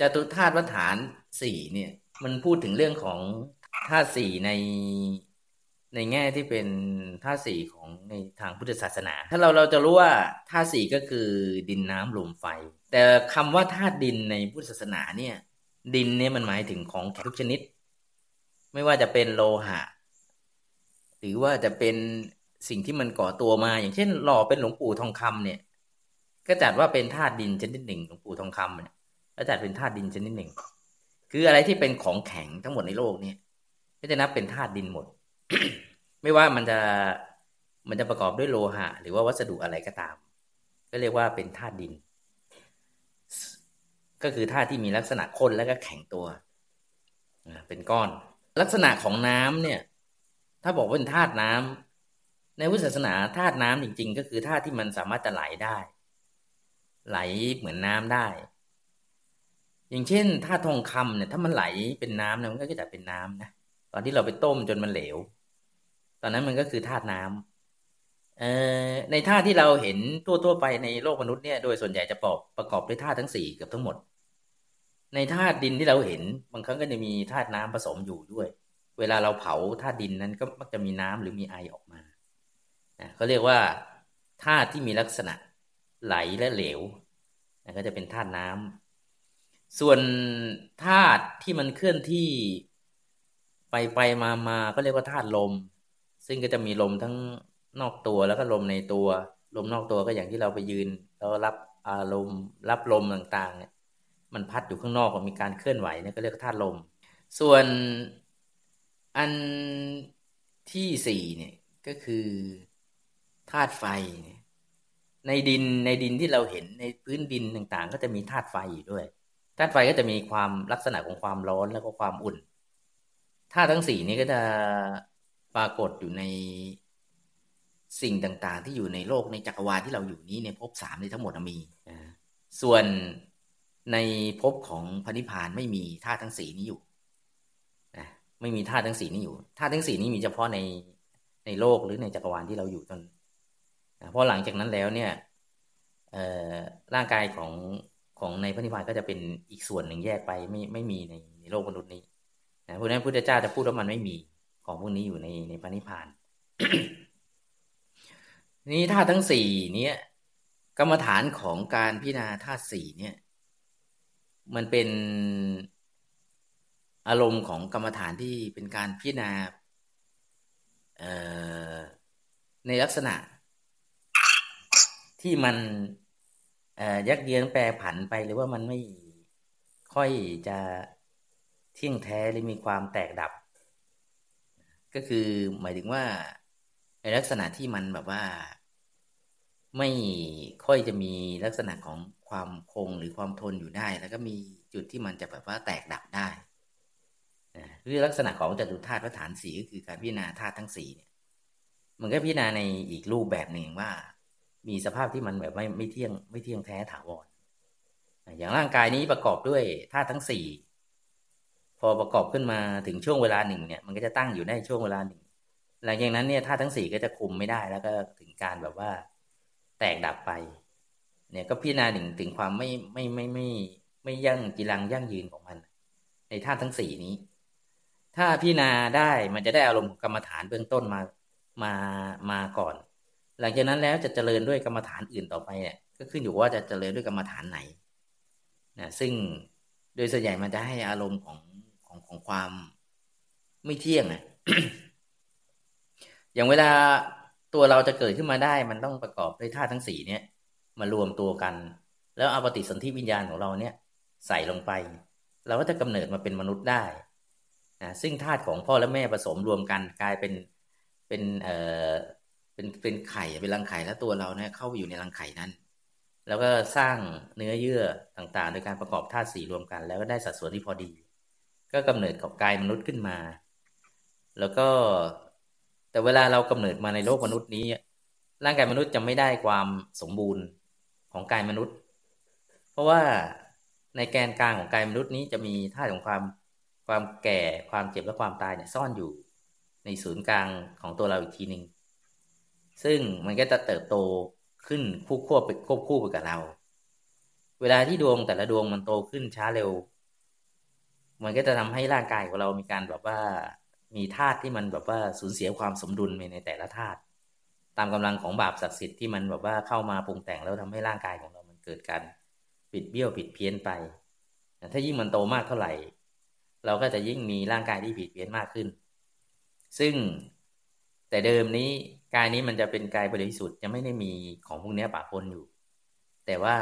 จตุธาตุวัฏฐานสี่เนี่ย มันพูดถึงเรื่องของธาตุสี่ในในแง่ที่เป็นธาตุสี่ของในทางพุทธศาสนา ถ้าเราเราจะรู้ว่าธาตุสี่ก็คือดินน้ำลมไฟ แต่คำว่าธาตุดินในพุทธศาสนาเนี่ย ดินเนี่ยมันหมายถึงของทุกชนิด ไม่ว่าจะเป็นโลหะ หรือว่าจะเป็นสิ่งที่มันก่อตัวมา อย่างเช่นหล่อเป็นหลวงปู่ทองคำเนี่ย ก็จัดว่าเป็นธาตุดินชนิดหนึ่งหลวงปู่ทองคำเนี่ย ก็จัดเป็นธาตุดินชนิดหนึ่ง คืออะไรที่เป็นของแข็งทั้งหมดในโลกเนี่ยก็จะนับเป็นธาตุดินหมด ไม่ว่ามันจะมันจะประกอบด้วยโลหะ หรือว่าวัสดุอะไรก็ตาม ก็เรียกว่าเป็นธาตุดิน ก็คือธาตุที่มีลักษณะข้นแล้วก็แข็งตัวเป็นก้อน ลักษณะของน้ำเนี่ย ถ้าบอกว่าเป็นธาตุน้ำในพุทธศาสนาธาตุน้ำจริง ๆ ก็คือธาตุที่มันสามารถจะไหลได้ ไหลเหมือนน้ำได้ อย่างเช่นธาตุทองคำเนี่ย ถ้ามันไหลเป็นน้ำเนี่ยมันก็จะเป็นน้ำนะตอนที่เราไปต้มจนมันเหลว ตอนนั้นมันก็คือธาตุน้ำเอ่อในธาตุที่เราเห็นทั่วๆไปในโลกมนุษย์เนี่ยโดยส่วนใหญ่จะประกอบประกอบด้วยธาตุทั้งสี่เกือบทั้งหมด ในธาตุดินที่เราเห็นบางครั้งก็จะมีธาตุน้ำผสมอยู่ด้วย เวลาเราเผาธาตุดินนั้นก็มักจะมีน้ำหรือมีไอออกมาเขาเรียกว่าธาตุที่มีลักษณะไหลและเหลวก็จะเป็นธาตุน้ำ ส่วนธาตุที่มันเคลื่อนที่ไปไปมามาก็เรียกว่าธาตุลม ซึ่งก็จะมีลมทั้งนอกตัวแล้วก็ลมในตัว ลมนอกตัวก็อย่างที่เราไปยืน แล้วรับอารมณ์รับลมต่างๆเนี่ยมันพัดอยู่ข้างนอกมีการเคลื่อนไหวเนี่ยก็เรียกธาตุลม ส่วนอันที่สี่เนี่ยก็คือธาตุไฟ ในดินในดินที่เราเห็นในพื้นดินต่างๆ ก็จะมีธาตุไฟอยู่ด้วย ธาตุไฟก็จะมีความลักษณะของความร้อนแล้วก็ความอุ่นธาตุทั้งสี่นี้ก็จะปรากฏอยู่ในสิ่งต่างๆ ที่อยู่ในโลกในจักรวาลที่เราอยู่นี้ในภพสามนี้ทั้งหมดมีส่วนในภพของพระนิพพานไม่มีธาตุทั้งสี่นี้อยู่ไม่มีธาตุทั้งสี่นี้อยู่ธาตุทั้งสี่นี้มีเฉพาะในในโลกหรือในจักรวาลที่เราอยู่ตอนเพราะหลังจากนั้นแล้วเนี่ยร่างกายของ ของในพระนิพพานก็จะเป็นอีกส่วนหนึ่งแยกไปไม่ไม่มีในในโลกมนุษย์นี้นะเพราะนั้นพุทธเจ้าจะพูดว่ามันไม่มีของพวกนี้อยู่ในในพระนิพพานนี้ธาตุทั้งสี่เนี้ยกรรมฐานของการพิจารณาธาตุสี่เนี่ย มันเป็นอารมณ์ของกรรมฐานที่เป็นการพิจารณาในลักษณะที่มัน ยักเยื้องแปรผันไปหรือว่ามันไม่ค่อยจะเที่ยงแท้หรือมีความแตกดับ ก็คือหมายถึงว่าในลักษณะที่มันแบบว่า ไม่ค่อยจะมีลักษณะของความคงหรือความทนอยู่ได้ แล้วก็มีจุดที่มันจะแบบว่าแตกดับได้หรือลักษณะของจตุธาตุฐานสีก็คือการพิจารณาธาตุทั้งสี่เนี่ย มันก็พิจารณาในอีกรูปแบบหนึ่งว่า มีสภาพที่มันแบบไม่ไม่เที่ยงไม่เที่ยงแท้ถาวรอย่างร่างกายนี้ประกอบด้วยธาตุทั้งสี่พอประกอบขึ้นมาถึงช่วงเวลาหนึ่งเนี่ยมันก็จะตั้งอยู่ในช่วงเวลาหนึ่งหลังจากนั้นเนี่ยธาตุทั้งสี่ก็จะคุมไม่ได้แล้วก็ถึงการแบบว่าแตกดับไป เนี่ยก็พิจารณาถึงถึงความไม่ไม่ไม่ไม่ไม่ยั่งจีรังยั่งยืนของมัน ในธาตุทั้งสี่นี้ ถ้าพิจารณาได้มันจะได้อารมณ์กรรมฐานเบื้องต้นมามามาก่อน หลังจากนั้นแล้วจะเจริญด้วยกรรมฐานอื่นต่อไปเนี่ยก็ขึ้นอยู่ว่าจะเจริญด้วยกรรมฐานไหนนะซึ่งโดยส่วนใหญ่มันจะให้อารมณ์ของของของความไม่เที่ยงอะอย่างเวลาตัวเราจะเกิดขึ้นมาได้ มันต้องประกอบด้วยธาตุทั้งสี่เนี่ยมารวมตัวกัน แล้วเอาปฏิสนธิวิญญาณของเราเนี่ย ใส่ลงไป เราก็จะกำเนิดมาเป็นมนุษย์ได้นะซึ่งธาตุของพ่อและแม่ผสมรวมกันกลายเป็นเป็นเอ่อ เป็นเป็นไข่เป็นรังไข่แล้วตัวเราเนี่ยเข้าไปอยู่ในรังไข่นั้น แล้วก็สร้างเนื้อเยื่อต่างๆ โดยการประกอบธาตุสีรวมกัน แล้วก็ได้สัดส่วนที่พอดี ก็กำเนิดของกายมนุษย์ขึ้นมา แล้วก็แต่เวลาเรากำเนิดมาในโลกมนุษย์นี้ร่างกายมนุษย์จะไม่ได้ความสมบูรณ์ของกายมนุษย์ เพราะว่าในแกนกลางของกายมนุษย์นี้จะมีธาตุของความความแก่ความเจ็บและความตายเนี่ยซ่อนอยู่ ในศูนย์กลางของตัวเราอีกทีหนึ่ง ซึ่งมันก็จะเติบโตขึ้นคู่ควบไปควบคู่ไปกับเรา เวลาที่ดวงแต่ละดวงมันโตขึ้นช้าเร็ว มันก็จะทำให้ร่างกายของเรามีการแบบว่ามีธาตุที่มันแบบว่าสูญเสียความสมดุลในแต่ละธาตุตามกำลังของบาปศักดิ์สิทธิ์ที่มันแบบว่าเข้ามาปรุงแต่งแล้วทำให้ร่างกายของเรามันเกิดการปิดเบี้ยวผิดเพี้ยนไป ถ้ายิ่งมันโตมากเท่าไหร่ เราก็จะยิ่งมีร่างกายที่ผิดเพี้ยนมากขึ้น ซึ่ง แต่เดิมนี้กายนี้มันจะเป็นกายบริสุทธิ์จะไม่ได้มีของพวกนี้ปะปนอยู่ แต่ว่า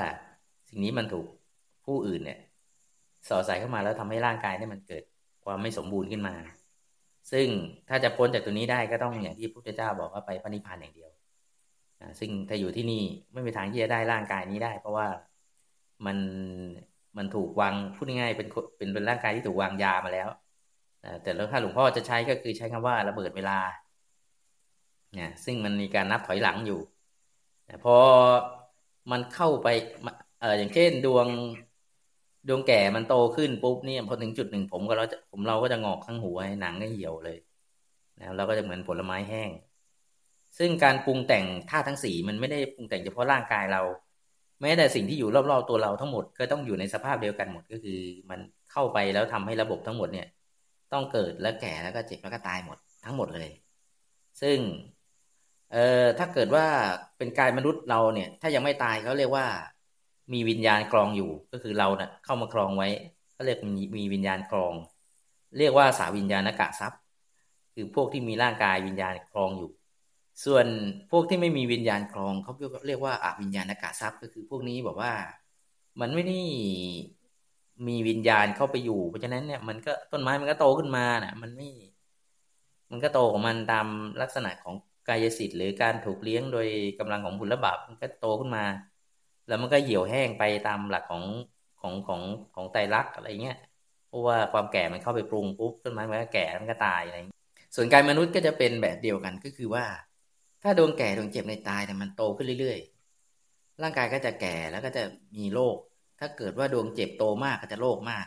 สิ่งนี้มันถูกผู้อื่นเนี่ย สอดใส่เข้ามาแล้วทำให้ร่างกายนี่มันเกิดความไม่สมบูรณ์ขึ้นมา ซึ่งถ้าจะพ้นจากตัวนี้ได้ก็ต้องอย่างที่พระพุทธเจ้าบอกว่าไปปณิพานอย่างเดียวซึ่งถ้าอยู่ที่นี่ไม่มีทางที่จะได้ร่างกายนี้ได้ เพราะว่ามันมันถูกวางพูดง่ายเป็นเป็นเป็นร่างกายที่ถูกวางยามาแล้วแต่แล้วถ้าหลวงพ่อจะใช้ก็คือใช้คำว่าระเบิดเวลา นี่ยซึ่งมันมีการนับถอยหลังอยู่แต่พอมันเข้าไปเอออย่างเช่นดวงดวงแก่มันโตขึ้นปุ๊บเนี่ยพอถึงจุดหนึ่งผมก็เราจะผมเราก็จะงอกทั้งหัวหนังก็เหี่ยวเลยนะเราก็จะเหมือนผลไม้แห้ง ซึ่งการปรุงแต่งธาทั้งสี่มันไม่ได้ปรุงแต่งเฉพาะร่างกายเรา แม้แต่สิ่งที่อยู่รอบๆตัวเราทั้งหมดก็ต้องอยู่ในสภาพเดียวกันหมดก็คือ มันเข้าไปแล้วทำให้ระบบทั้งหมดเนี่ย ต้องเกิดแล้วแก่แล้วก็เจ็บแล้วก็ตายหมดทั้งหมดเลย ซึ่ง เออถ้าเกิดว่าเป็นกายมนุษย์เราเนี่ย ถ้ายังไม่ตายเขาเรียกว่า มีวิญญาณครองอยู่ ก็คือเราเนะ่ยเข้ามาครองไว้เขาเรียกมีมีวิญญาณครอง เรียกว่าสาวิญญาณกะทรัพย์ คือพวกที่มีร่างกายวิญญาณครองอยู่ ส่วนพวกที่ไม่มีวิญญาณครองเขาเรียกว่าอาวิญญาณกะทรัพย์ ก็คือพวกนี้บอกว่า มันไม่ได้มีวิญญาณเข้าไปอยู่ เพราะฉะนั้นเนี่ยมันก็ต้นไม้มันก็โตขึ้นมานะ่ะ มันไม่ มันก็โตของมันตามลักษณะของ กายสิทธิ์หรือการถูกเลี้ยงโดยกำลังของบุญและบาปมันก็โตขึ้นมา แล้วมันก็เหี่ยวแห้งไปตามหลักของของของของไตรลักษณ์อะไรเงี้ยเพราะว่าความแก่มันเข้าไปปรุงปุ๊บต้นไม้มันก็แก่มันก็ตายอะไรส่วนกายมนุษย์ก็จะเป็นแบบเดียวกันก็คือว่า ถ้าดวงแก่ดวงเจ็บในตายแต่มันโตขึ้นเรื่อยๆ ร่างกายก็จะแก่แล้วก็จะมีโรคถ้าเกิดว่าดวงเจ็บโตมากก็จะโรคมาก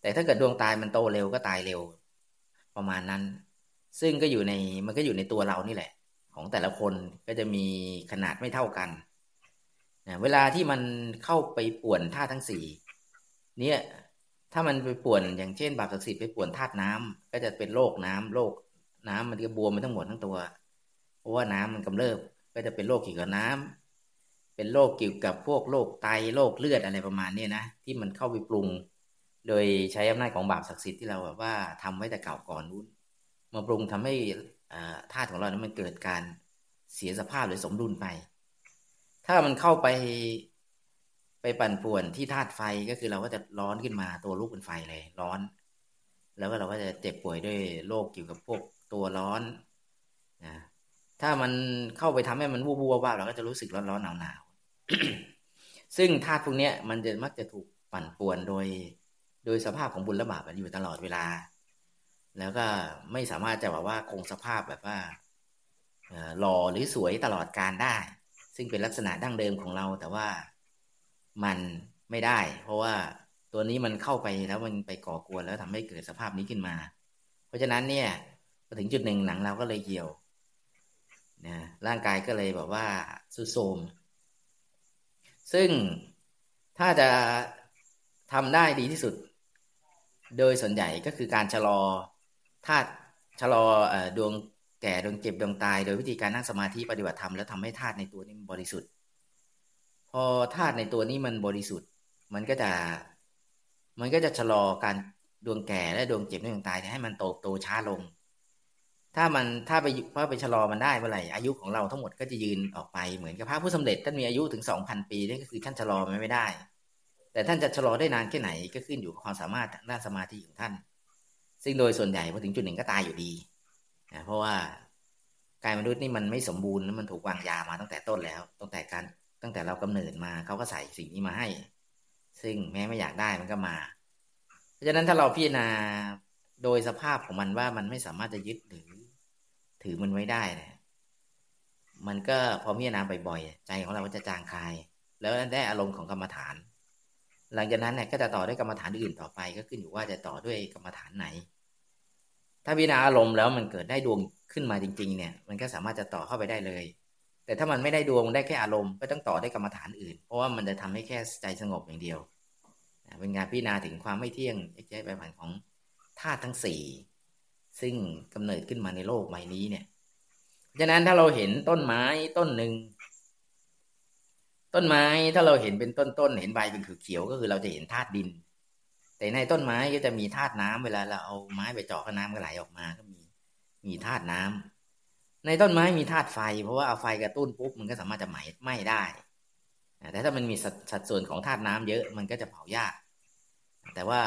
แต่ถ้าเกิดดวงตายมันโตเร็วก็ตายเร็ว ประมาณนั้น ซึ่งก็อยู่ในมันก็อยู่ในตัวเรานี่แหละ ของแต่ละคนก็จะมีขนาดไม่เท่ากันนะเวลาที่มันเข้าไปป่วนธาตุทั้งสี่เนี่ยถ้ามันไปป่วนอย่างเช่น บาปศักดิ์สิทธิ์ไปป่วนธาตุน้ำก็จะเป็นโรคน้ำโรคน้ำมันจะบวมไปทั้งหมดทั้งตัว เพราะว่าน้ำมันกำเริบก็จะเป็นโรคเกี่ยวกับน้ำเป็นโรคเกี่ยวกับพวกโรคไตโรคเลือดอะไรประมาณนี้นะที่มันเข้าไปปรุง โดยใช้อำนาจของบาปศักดิ์สิทธิ์ที่เราแบบว่าทำไว้แต่เก่าก่อนนู้น มาปรุงทำให้ธาตุของเรานั้นมันเกิดการเสียสภาพหรือสมดุลไป ถ้ามันเข้าไปไปปั่นป่วนที่ธาตุไฟก็คือเราก็จะร้อนขึ้นมาตัวลุกเป็นไฟเลยร้อน แล้วก็เราก็จะเจ็บป่วยด้วยโรคเกี่ยวกับพวกตัวร้อนนะถ้ามันเข้าไปทำให้มันวูบวูบว่าเราก็จะรู้สึกร้อนร้อนหนาวหนาวซึ่งธาตุพวกนี้มันจะมักจะถูกปั่นป่วนโดย โดยสภาพของบุญและบาปอยู่ตลอดเวลา แล้วก็ไม่สามารถจะแบบว่าคงสภาพแบบว่าหล่อหรือสวยตลอดการได้ ซึ่งเป็นลักษณะดั้งเดิมของเรา แต่ว่ามันไม่ได้ เพราะว่าตัวนี้มันเข้าไปแล้วมันไปก่อกวนแล้วทำให้เกิดสภาพนี้ขึ้นมา เพราะฉะนั้นเนี่ยพอถึงจุดหนึ่งหนังเราก็เลยเหี่ยวนะร่างกายก็เลยแบบว่าสุดโทมซึ่งถ้าจะทำได้ดีที่สุด โดยส่วนใหญ่ก็คือการชะลอ ธาตุชะลอดวงแก่ดวงเจ็บดวงตาย โดยวิธีการนั่งสมาธิปฏิบัติธรรมแล้วทำให้ธาตุในตัวนี้บริสุทธิ์ พอธาตุในตัวนี้มันบริสุทธิ์ มันก็จะ มันก็จะชะลอการดวงแก่และดวงเจ็บดวงตายให้มันโตโตช้าลง ถ้ามันถ้าไปถ้าไปชะลอมันได้เมื่อไหร่อายุของเราทั้งหมดก็จะยืนออกไปเหมือนกับพระผู้สำเร็จท่านมีอายุถึงสองพันปีนั่ก็คือท่านชะลอมันไม่ได้ แต่ท่านจะชะลอได้นานแค่ไหนก็ขึ้นอยู่กับความสามารถด้านสมาธิของท่าน ซึ่งโดยส่วนใหญ่พอถึงจุดหนึ่งก็ตายอยู่ดีนะเพราะว่ากายมนุษย์นี่มันไม่สมบูรณ์แล้วมันถูกวางยามาตั้งแต่ต้นแล้ว ตั้งแต่การตั้งแต่เรากำเนิดมาเขาก็ใส่สิ่งนี้มาให้ ซึ่งแม้ไม่อยากได้มันก็มา เพราะฉะนั้นถ้าเราพิจารณาโดยสภาพของมันว่ามันไม่สามารถจะยึดหรือ ถือมันไว้ได้นี่ยมันก็พอพิจารณาบ่อยๆใจของเราก็จะจางคลาย แล้วได้อารมณ์ของกรรมฐาน หลังจากนั้นเนี่ยก็จะต่อด้วยกรรมฐานอื่นต่อไป ก็ขึ้นอยู่ว่าจะต่อด้วยกรรมฐานไหน ถ้าพิจารณาอารมณ์แล้วมันเกิดได้ดวงขึ้นมาจริง ๆ เนี่ย มันก็สามารถจะต่อเข้าไปได้เลย แต่ถ้ามันไม่ได้ดวงได้แค่อารมณ์ก็ต้องต่อได้กรรมฐานอื่น เพราะว่ามันจะทำให้แค่ใจสงบอย่างเดียวเป็นงานพิจารณาถึงความไม่เที่ยงใจไปผ่านของธาตุทั้งสี่ซึ่งกำเนิดขึ้นมาในโลกใบนี้เนี่ยฉะนั้นถ้าเราเห็นต้นไม้ต้นหนึ่งต้นไม้ถ้าเราเห็นเป็นต้นต้นเห็นใบเป็นเขียวก็คือเราจะเห็นธาตุดิน แต่ในต้นไม้ก็จะมีธาตุน้ำเวลาเราเอาไม้ไปเจาะก็น้ำก็ไหลออกมาก็มีมีธาตุน้ำในต้นไม้มีธาตุไฟ เพราะว่าเอาไฟกระตุ้นปุ๊บมันก็สามารถจะไหม้ไหม้ได้แต่ถ้ามันมีสัดส่วนของธาตุน้ำเยอะมันก็จะเผายาก แต่ว่า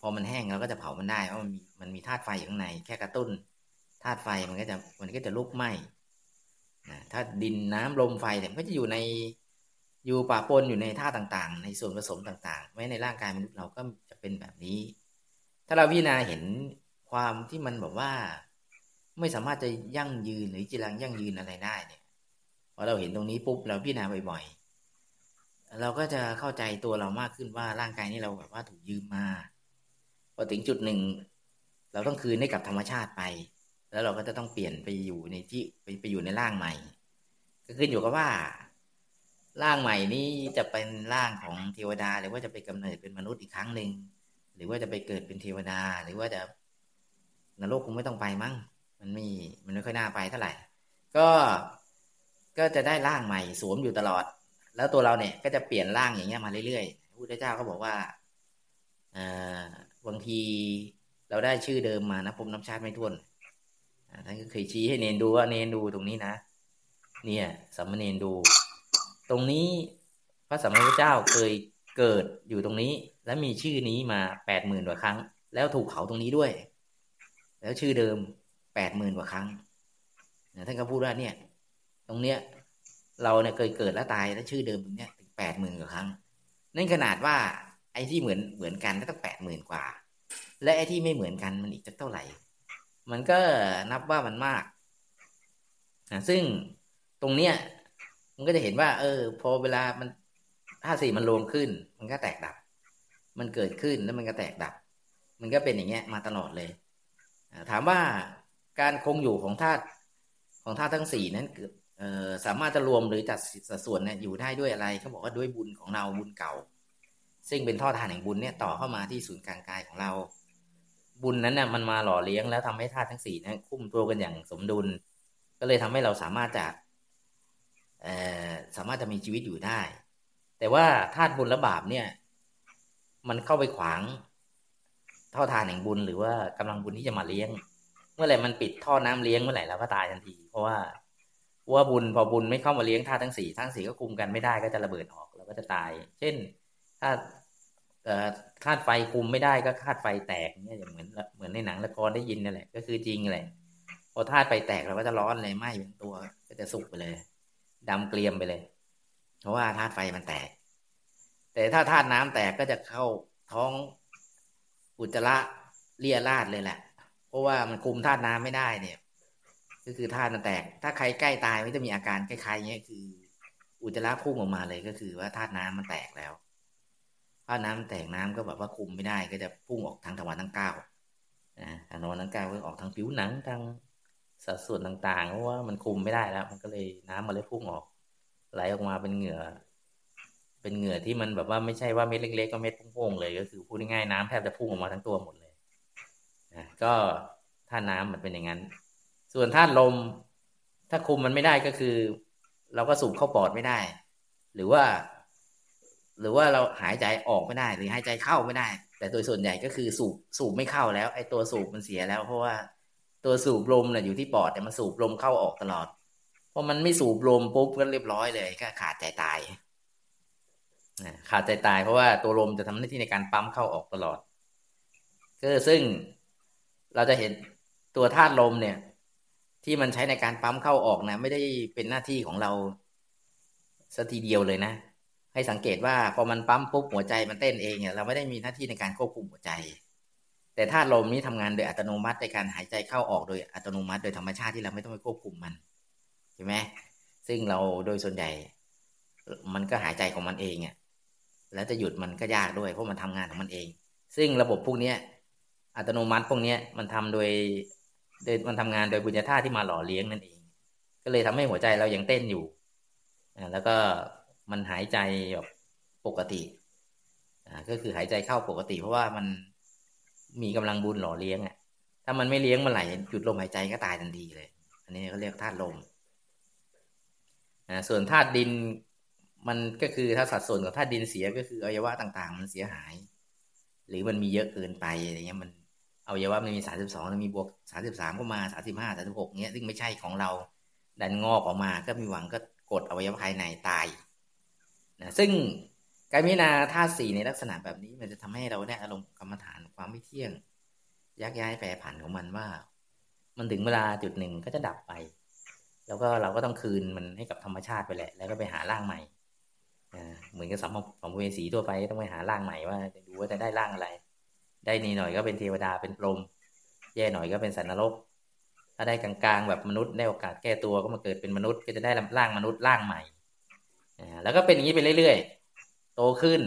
พอมันแห้งเราก็จะเผามันได้เพราะมันมีมันมีธาตุไฟอยู่ข้างใน แค่กระตุ้นธาตุไฟมันก็จะมันก็จะลุกไหม้ถ้าดินน้ำลมไฟเนี่ยมันก็จะอยู่ใน อยู่ปะปนอยู่ในท่าต่างๆ ในส่วนผสมต่างๆ ไว้ในร่างกายมนุษย์เราก็จะเป็นแบบนี้ ถ้าเราพิจารณาเห็นความที่มันแบบว่า ไม่สามารถจะยั่งยืนหรือจีรังยั่งยืนอะไรได้เนี่ยพอเราเห็นตรงนี้ปุ๊บเราพิจารณาบ่อยๆ เราก็จะเข้าใจตัวเรามากขึ้นว่าร่างกายนี้เราแบบว่าถูกยืมมาพอถึงจุดหนึ่ง เราต้องคืนให้กับธรรมชาติไป แล้วเราก็จะต้องเปลี่ยนไปอยู่ในที่ไปไปอยู่ในร่างใหม่ ก็ขึ้นอยู่กับว่า ร่างใหม่นี้จะเป็นร่างของเทวดา หรือว่าจะไปกำเนิดเป็นมนุษย์อีกครั้งหนึ่งหรือว่าจะไปเกิดเป็นเทวดา หรือว่าจะนรกคงไม่ต้องไปมั้งมันม่มันไม่ค่อยน่าไปเท่าไหร่ ก็ก็จะได้ร่างใหม่สวมอยู่ตลอด แล้วตัวเราเนี่ยก็จะเปลี่ยนร่างอย่างเงี้ยมาเรื่อยๆพระพุทธเจ้าก็บอกว่าบางทีเราได้ชื่อเดิมมานะผมน้ำชาติไม่ท้วนท่านก็เคยชี้ให้เนนดูว่าเนนดูตรงนี้นะ เนี่ยสัมมเนนดู ตรงนี้พระสัมมาสัมพุทธเจ้าเคยเกิดอยู่ตรงนี้ และมีชื่อนี้มาแปดหมื่นกว่าครั้ง แล้วถูกเผาตรงนี้ด้วย แล้วชื่อเดิมแปดหมื่นกว่าครั้งท่านก็พูดว่าเนี่ย ตรงเนี้ย เราเนี่ยเคยเกิดแล้วตายแล้วชื่อเดิมตรงเนี้ยถึงแปดหมื่นกว่าครั้งนั่นขนาดว่าไอ้ที่เหมือนเหมือนกันก็ต้องแปดหมื่นกว่า และไอ้ที่ไม่เหมือนกันมันอีกจะเท่าไหร่ มันก็นับว่ามันมากนะซึ่งตรงเนี้ย มันก็จะเห็นว่า เออ พอเวลามันธาตุสี่มันรวมขึ้น มันก็แตกดับ มันเกิดขึ้นแล้วมันก็แตกดับ มันก็เป็นอย่างเงี้ยมาตลอดเลย ถามว่าการคงอยู่ของธาตุของธาตุทั้งสี่นั้นเออสามารถจะรวมหรือจัดสัดส่วนเนี่ยอยู่ได้ด้วยอะไรเขาบอกว่าด้วยบุญของเราบุญเก่า ซึ่งเป็นท่อทานแห่งบุญเนี่ยต่อเข้ามาที่ศูนย์กลางกายของเรา บุญนั้นน่ะมันมาหล่อเลี้ยงแล้วทำให้ธาตุทั้งสี่นั้นคุ้มตัวกันอย่างสมดุล ก็เลยทำให้เราสามารถจะ สามารถจะมีชีวิตอยู่ได้ แต่ว่าธาตุบุญและบาปเนี่ย มันเข้าไปขวางท่อทานแห่งบุญหรือว่ากำลังบุญที่จะมาเลี้ยง เมื่อไหร่มันปิดท่อน้ำเลี้ยงเมื่อไหร่เราก็ตายทันที เพราะว่าว่าบุญพอบุญไม่เข้ามาเลี้ยงธาตุทั้งสี่ทั้งสี่ก็คุมกันไม่ได้ก็จะระเบิดออกเราก็จะตาย เช่นถ้าธาตุไฟคุมไม่ได้ก็ธาตุไฟแตกเนี่ยอย่างเหมือนเหมือนในหนังละครได้ยินนั่นแหละก็คือจริงแหละพอธาตุไฟแตกเราก็จะร้อนเลยไหม้เป็นตัวก็จะสุกไปเลย ดำเกลียมไปเลย เพราะว่าธาตุไฟมันแตก แต่ถ้าธาตุน้ำแตกก็จะเข้าท้องอุจจาระเลียราดเลยแหละ เพราะว่ามันคุมธาตุน้ำไม่ได้เนี่ย ก็คือธาตุมันแตก ถ้าใครใกล้ตายมันจะมีอาการคล้ายๆเงี้ยคือ อุจจาระพุ่งออกมาเลยก็คือว่าธาตุน้ำมันแตกแล้วธาตุน้ำแตกน้ำก็แบบว่าคุมไม่ได้ ก็จะพุ่งออกทางทวารทั้งเก้านะทางทวารทั้งเก้าก็ออกทางผิวหนังทาง สัดส่วนต่างๆเพราะว่ามันคุมไม่ได้แล้ว มันก็เลยน้ำมันเลยพุ่งออกไหลออกมาเป็นเหงื่อ เป็นเหงื่อที่มันแบบว่าไม่ใช่ว่าเม็ดเล็กๆก็เม็ดพุ่งๆเลย ก็คือพูดง่ายๆน้ำแทบจะพุ่งออกมาทั้งตัวหมดเลยนะก็ถ้าน้ำมันเป็นอย่างนั้น ส่วนธาตุลม ถ้าคุมมันไม่ได้ก็คือ เราก็สูบเข้าปอดไม่ได้ หรือว่า หรือว่าเราหายใจออกไม่ได้ หรือหายใจเข้าไม่ได้ แต่โดยส่วนใหญ่ก็คือสูบสูบไม่เข้าแล้ว ไอ้ตัวสูบมันเสียแล้ว เพราะว่า ตัวสูบลมเนี่ยอยู่ที่ปอดแต่มันสูบลมเข้าออกตลอดพอมันไม่สูบลมปุ๊บก็เรียบร้อยเลยก็ขาดใจตายขาดใจตายเพราะว่าตัวลมจะทำหน้าที่ในการปั๊มเข้าออกตลอดก็ซึ่งเราจะเห็นตัวธาตุลมเนี่ย ที่มันใช้ในการปั๊มเข้าออกนะไม่ได้เป็นหน้าที่ของเราสัทีเดียวเลยนะ ให้สังเกตว่าพอมันปั๊มปุ๊บหัวใจมันเต้นเองเนี่ยเราไม่ได้มีหน้าที่ในการควบคุมหัวใจ แต่ธาตุลมนี้ทำงานโดยอัตโนมัติในการหายใจเข้าออกโดยอัตโนมัติ โดยธรรมชาติที่เราไม่ต้องไปควบคุมมันใช่ไหมซึ่งเราโดยส่วนใหญ่ มันก็หายใจของมันเองอะแล้วจะหยุดมันก็ยากด้วย เพราะมันทำงานของมันเอง ซึ่งระบบพวกนี้อัตโนมัติพวกนี้มันทำโดยโดยมันทำงานโดยบุญญาธาตุที่มาหล่อเลี้ยงนั่นเอง ก็เลยทำให้หัวใจเรายังเต้นอยู่แล้วก็มันหายใจแบบปกติก็คือหายใจเข้าปกติ เพราะว่ามัน มีกำลังบุญหล่อเลี้ยงอะ ถ้ามันไม่เลี้ยงเมื่อไหร่หยุดลมหายใจก็ตายทันทีเลย อันนี้เขาเรียกธาตุลมส่วนธาตุดินมันก็คือถ้าสัดส่วนของธาตุดินเสียก็คืออวัยวะต่าง ๆ มันเสียหาย หรือมันมีเยอะเกินไปอะไรเงี้ยมันอวัยวะมันมีสามสิบสองมีบวกสามสิบสามก็มาสามสิบห้าสามสิบหกเนี้ยซึ่งไม่ใช่ของเรา ดันงอกออกมาก็มีหวังก็กดอวัยวะภายในตายนะซึ่ง การพิจารณาธาตุสี่ในลักษณะแบบนี้ มันจะทำให้เราได้อารมณ์กรรมฐานความไม่เที่ยง ยักย้ายแปรผันของมันว่า มันถึงเวลาจุดหนึ่งก็จะดับไป แล้วก็เราก็ต้องคืนมันให้กับธรรมชาติไปแหละ แล้วก็ไปหาร่างใหม่เหมือนกับสัมภเวสีทั่วไปต้องไปหาร่างใหม่ว่าจะดูว่าจะได้ร่างอะไร ได้นี่หน่อยก็เป็นเทวดาเป็นพรหมแย่หน่อยก็เป็นสันนรก ถ้าได้กลางๆแบบมนุษย์ได้โอกาสแก้ตัวก็มาเกิดเป็นมนุษย์ก็จะได้ร่างมนุษย์ร่างใหม่แล้วก็เป็นอย่างนี้ไปเรื่อยๆ โตขึ้น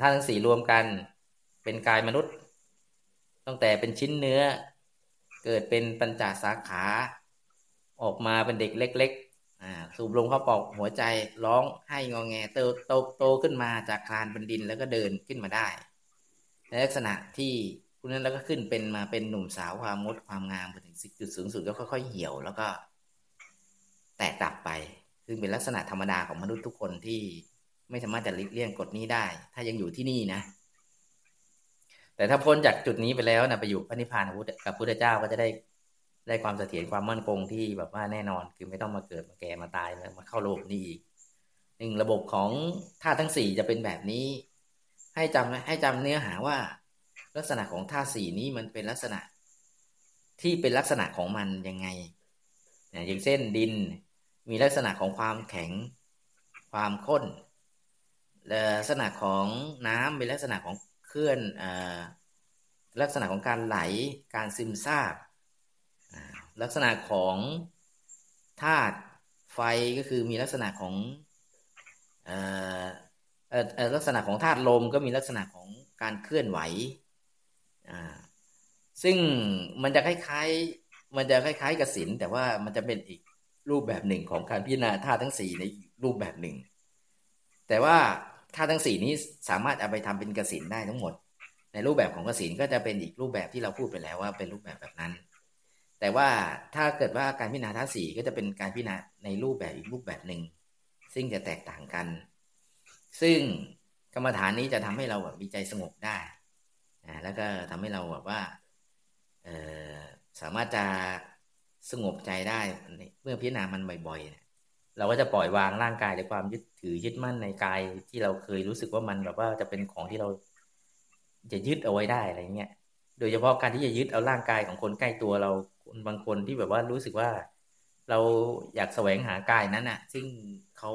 ถ้าทั้งสี่รวมกัน เป็นกายมนุษย์ ตั้งแต่เป็นชิ้นเนื้อ เกิดเป็นปัญจสาขา ออกมาเป็นเด็กเล็กๆสูบลมเข้าปอกหัวใจร้องให้งอแงโตโตโตขึ้นมาจากคลานบนดินแล้วก็เดินขึ้นมาได้ในลักษณะที่คุณนั้นแล้วก็ขึ้นเป็นมาเป็นหนุ่มสาวความงดความงามไปถึงจุดสูงสุดก็ค่อย ๆ เหี่ยวแล้วก็แตกดับไปซึ่งเป็นลักษณะธรรมดาของมนุษย์ทุกคนที่ ไม่สามารถจะลิเลี่ยงกฎนี้ได้ ถ้ายังอยู่ที่นี่นะ แต่ถ้าพ้นจากจุดนี้ไปแล้วนะไปอยู่พระนิพพานกับพุทธเจ้าก็จะได้ได้ความเสถียรความมั่นคงที่แบบว่าแน่นอน คือไม่ต้องมาเกิดมาแก่มาตายมาเข้าโลกนี้อีกหนึ่งระบบของธาตุทั้งสี่จะเป็นแบบนี้ ให้จำให้จำเนื้อหาว่า ลักษณะของธาตุสี่นี้มันเป็นลักษณะ ที่เป็นลักษณะของมันยังไงอย่างเช่นดิน มีลักษณะของความแข็ง ความข้น ลักษณะของน้ำเป็นลักษณะของเคลื่อนลักษณะของการไหลการซึมซาบ ลักษณะของธาตุไฟก็คือมีลักษณะของลักษณะของธาตุลมก็มีลักษณะของการเคลื่อนไหว ซึ่งมันจะคล้ายๆ มันจะคล้ายๆกับศิลแต่ว่ามันจะเป็นอีกรูปแบบหนึ่งของการพิจารณาธาตุทั้งสี่ในรูปแบบหนึ่ง แต่ว่า ธาทั้งสี่นี้สามารถเอาไปทำเป็นกสินได้ทั้งหมด ในรูปแบบของกสินก็จะเป็นอีกรูปแบบที่เราพูดไปแล้วว่าเป็นรูปแบบแบบนั้น แต่ว่าถ้าเกิดว่าการพิจารณาธาสี่ก็จะเป็นการพิจารณาในรูปแบบอีกรูปแบบหนึ่งซึ่งจะแตกต่างกัน ซึ่งกรรมฐานนี้จะทำให้เราแบบมีใจสงบได้นะแล้วก็ทำให้เราแบบว่าสามารถจะสงบใจได้ เมื่อพิจารณามันบ่อยๆ เราก็จะปล่อยวางร่างกายในความยึดถือยึดมั่นในกายที่เราเคยรู้สึกว่ามันแบบว่าจะเป็นของที่เราจะยึดเอาไว้ได้อะไรเงี้ย โดยเฉพาะการที่จะยึดเอาร่างกายของคนใกล้ตัวเราคนบางคนที่แบบว่ารู้สึกว่าเราอยากแสวงหากายนั้นอะ่ะ ซึ่งเขา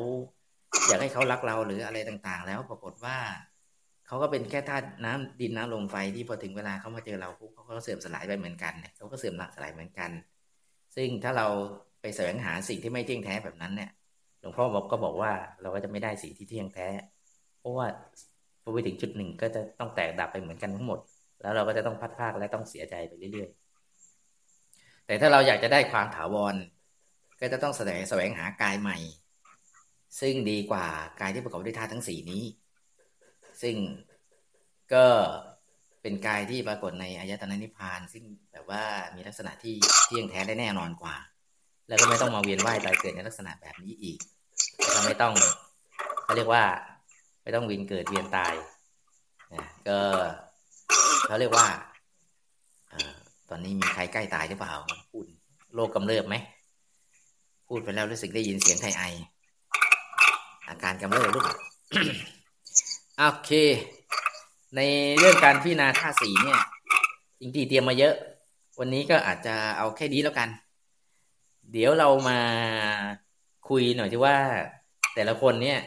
อยากให้เขารักเราหรืออะไรต่างๆ แล้วปรากฏว่าเขาก็เป็นแค่ธาตุน้ำดินน้ำลมไฟที่พอถึงเวลาเขามาเจอเราปุ๊บเขาก็เสื่อมสลายไปเหมือนกันเขาก็เสื่อมสลายเหมือนกัน ซึ่งถ้าเรา ไปแสวงหาสิ่งที่ไม่เที่ยงแท้แบบนั้นเนี่ยหลวงพ่อบอกก็บอกว่าเราก็จะไม่ได้สิ่งที่เที่ยงแท้ เพราะว่าพอไปถึงจุดหนึ่งก็จะต้องแตกดับไปเหมือนกันทั้งหมด แล้วเราก็จะต้องพัดพากและต้องเสียใจไปเรื่อยๆ แต่ถ้าเราอยากจะได้ความถาวร ก็จะต้องแสดงแสวงหากายใหม่ ซึ่งดีกว่ากายที่ประกอบด้วยธาตุทั้งสี่นี้ ซึ่งก็เป็นกายที่ปรากฏในอายตนะนิพพาน ซึ่งแบบว่ามีลักษณะที่เที่ยงแท้ได้แน่นอนกว่า แล้วก็ไม่ต้องมาเวียนว่ายตายเกิดในลักษณะแบบนี้อีกเราไม่ต้องเขาเรียกว่า ไม่ต้องวินเกิดเวียนตายนะก็เขาเรียกว่าอตอนนี้มีใครใกล้ตายหรือเปล่าพูดโรคกำเริบไหมพูดไปแล้วรู้สึกได้ยินเสียงใครไอ อาการกำเริบหรือเปล่าโอเค ในเรื่องการพิจารณาท่าสีเนี่ยจริงๆเตรียมมาเยอะ วันนี้ก็อาจจะเอาแค่นี้แล้วกัน เดี๋ยวเรามาคุยหน่อยที่ว่า แต่ละคนเนี่ย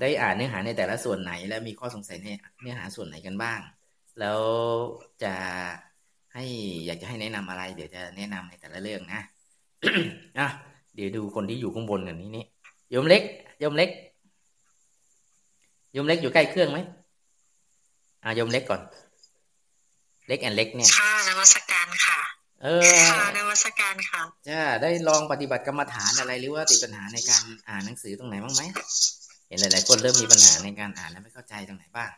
ได้อ่านเนื้อหาในแต่ละส่วนไหน และมีข้อสงสัยในเนื้อหาส่วนไหนกันบ้าง แล้วจะให้อยากจะให้แนะนำอะไร เดี๋ยวจะแนะนำในแต่ละเรื่องนะอะเดี๋ยวดูคนที่อยู่ข้างบนกันนี้นี่ยมเล็กยมเล็กยมเล็กอยู่ใกล้เครื่องไหมอายมเล็กก่อน เล็กแอนเล็กเนี่ยค่ะนวัตการค่ะ เออค่ะนวัตการค่ะจะได้ลองปฏิบัติกรรมฐานอะไรหรือว่าติดปัญหาในการอ่านหนังสือตรงไหนบ้างไหมเห็นหลาย ๆ คนเริ่มมีปัญหาในการอ่านแล้วไม่เข้าใจตรงไหนบ้าง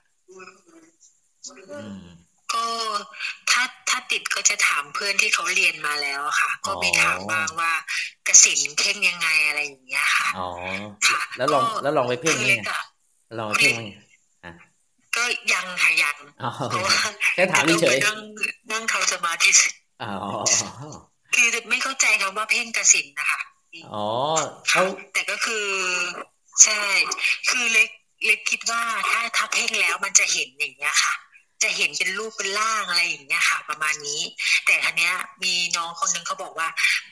อืมก็ถ้าถ้าติดก็จะถามเพื่อนที่เขาเรียนมาแล้วค่ะ ก็ไปถามบ้างว่ากสินเพ่งยังไงอะไรอย่างเงี้ยค่ะอ๋อค่ะแล้วลองแล้วลองไปเพ่งไหมลองไปเพ่งไหมก็ยังค่ะยังแค่ถามเฉยนั่งนั่งทำสมาธิ อ๋อคือไม่เข้าใจคำว่าเพ่งกสินนะคะอ๋อเขาแต่ก็คือ ใช่ คือเล็กเล็กคิดว่าถ้าถ้าเพ่งแล้วมันจะเห็นอย่างเงี้ยค่ะ จะเห็นเป็นรูปเป็นร่างอะไรอย่างเงี้ยค่ะ ประมาณนี้ แต่ทีเนี้ย มีน้องคนนึงเขาบอกว่า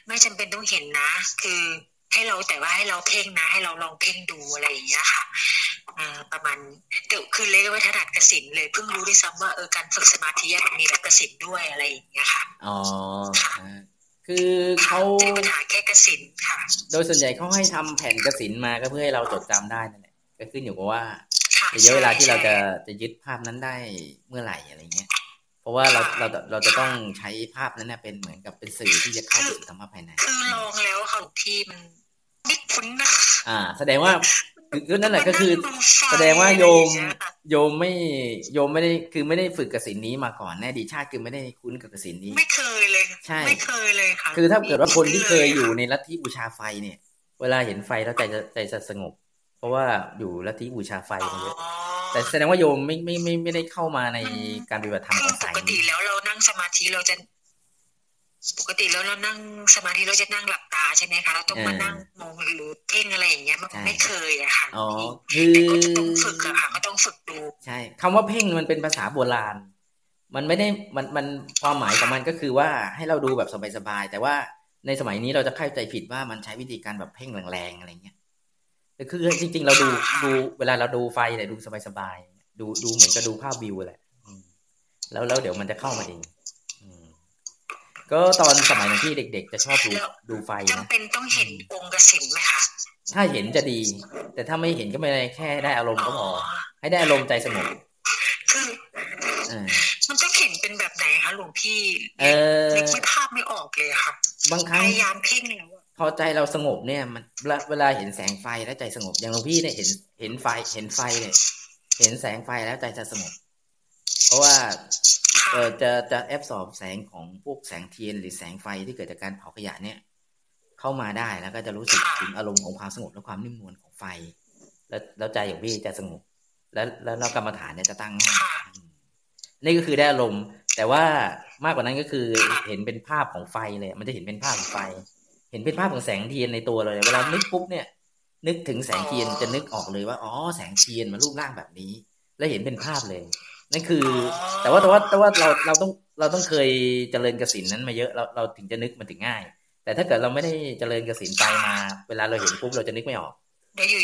ไม่จำเป็นต้องเห็นนะ คือ ให้เราแต่ว่าให้เราเพ่งนะ ให้เราลองเพ่งดูอะไรอย่างเงี้ยค่ะอ่าประมาณเดี๋ยวคือเล็กว่าถนัดกสินเลยเพิ่งรู้ด้วยซ้ำว่าเออการฝึกสมาธิมันมีแบบกสินด้วยอะไรอย่างเงี้ยค่ะอ๋อคือเขาจะปัญหาแค่กสินค่ะ โดยส่วนใหญ่เขาให้ทำแผ่นกสินมาก็เพื่อให้เราจดจำได้นั่นแหละก็ขึ้นอยู่กับว่าระยะเวลาที่เราจะจะยึดภาพนั้นได้เมื่อไหร่อะไรเงี้ยเพ ราะว่าเราเราเราจะต้องใช้ภาพนั้นเป็นเหมือนกับเป็นสื่อที่จะเข้าถึงธรรมะภายในคือลองแล้วค่ะที่มันไม่คุ้นนะอ่า แสดงว่าคือนั่นแหละก็คือ แสดงว่าโยมโยมไม่โยมไม่ได้คือไม่ได้ฝึกกสินนี้มาก่อนแน่ดีชาติคือไม่ได้คุ้นกับกสินนี้ ไม่เคยเลย ใช่ไม่เคยเลยค่ะคือถ้าเกิดว่าคนที่เคยอยู่ในลัทธิบูชาไฟเนี่ย เวลาเห็นไฟแล้วใจจะใจจะสงบ เพราะว่าอยู่ลัทธิบูชาไฟมาเยอะ แต่แสดงว่าโยมไม่ไม่ไม่ไม่ได้เข้ามาในการปฏิบัติธรรมของสายปกติแล้วเรานั่งสมาธิเราจะ ปกติแล้วเรานั่งสมาธิเราจะนั่งหลับตาใช่ไหมคะเราต้องมานั่งมองหรือเพ่งอะไรอย่างเงี้ยมันไม่เคยอะค่ะอ๋อคือต้องฝึกอะค่ะก็ต้องฝึกดูใช่คำว่าเพ่งมันเป็นภาษาโบราณ มันไม่ได้มันมันความหมายของมันก็คือว่าให้เราดูแบบสบายๆแต่ว่าในสมัยนี้เราจะเข้าใจผิดว่ามันใช้วิธีการแบบเพ่งแรงๆอะไรเงี้ย คือจริง ๆ เราดูดูเวลาเราดูไฟเนี่ยดูสบายๆดูดูเหมือนกับดูภาพวิวแหละแล้วแล้วเดี๋ยวมันจะเข้ามาเองก็ตอนสมัยที่เด็ก ๆ จะชอบดูดูไฟนะจำเป็นต้องเห็นองค์กสินไหมคะถ้าเห็นจะดี แต่ถ้าไม่เห็นก็ไม่ได้แค่ได้อารมณ์ก็พอให้ได้อารมณ์ใจสงบคือมันต้องเห็นเป็นแบบไหนคะหลวงพี่เออไม่ภาพไม่ออกเลยค่ะบางครั้งพยายามเพ่งแล้ว พอใจเราสงบเนี่ย มันเวลาเห็นแสงไฟแล้วใจสงบ อย่างหลวงพี่เนี่ยเห็นเห็นไฟเห็นไฟเนี่ย เห็นแสงไฟแล้วใจจะสงบ เพราะว่าเออจะจะแอบสอบแสงของพวกแสงเทียนหรือแสงไฟที่เกิดจากการเผาขยะเนี่ย เข้ามาได้แล้วก็จะรู้สึกถึงอารมณ์ของความสงบและความนิ่มนวลของไฟ แล้วแล้วใจของพี่จะสงบ แล้วแล้วกรรมฐานเนี่ยจะตั้งง่ายนี่ก็คือได้อารมณ์แต่ว่ามากกว่านั้นก็คือเห็นเป็นภาพของไฟเลย มันจะเห็นเป็นภาพของไฟ เห็นเป็นภาพของแสงเทียนในตัวเลยเวลานึกปุ๊บเนี่ย นึกถึงแสงเทียนจะนึกออกเลยว่าอ๋อแสงเทียนมันรูปร่างแบบนี้ แล้วเห็นเป็นภาพเลยนั่นคือ แต่ว่าแต่ว่าแต่ว่าเราเราต้องเราต้องเคยเจริญกสินนั้นมาเยอะเราเราถึงจะนึกมันถึงง่าย แต่ถ้าเกิดเราไม่ได้เจริญกสินไปมา เวลาเราเห็นปุ๊บเราจะนึกไม่ออกเดี๋ยวอยู่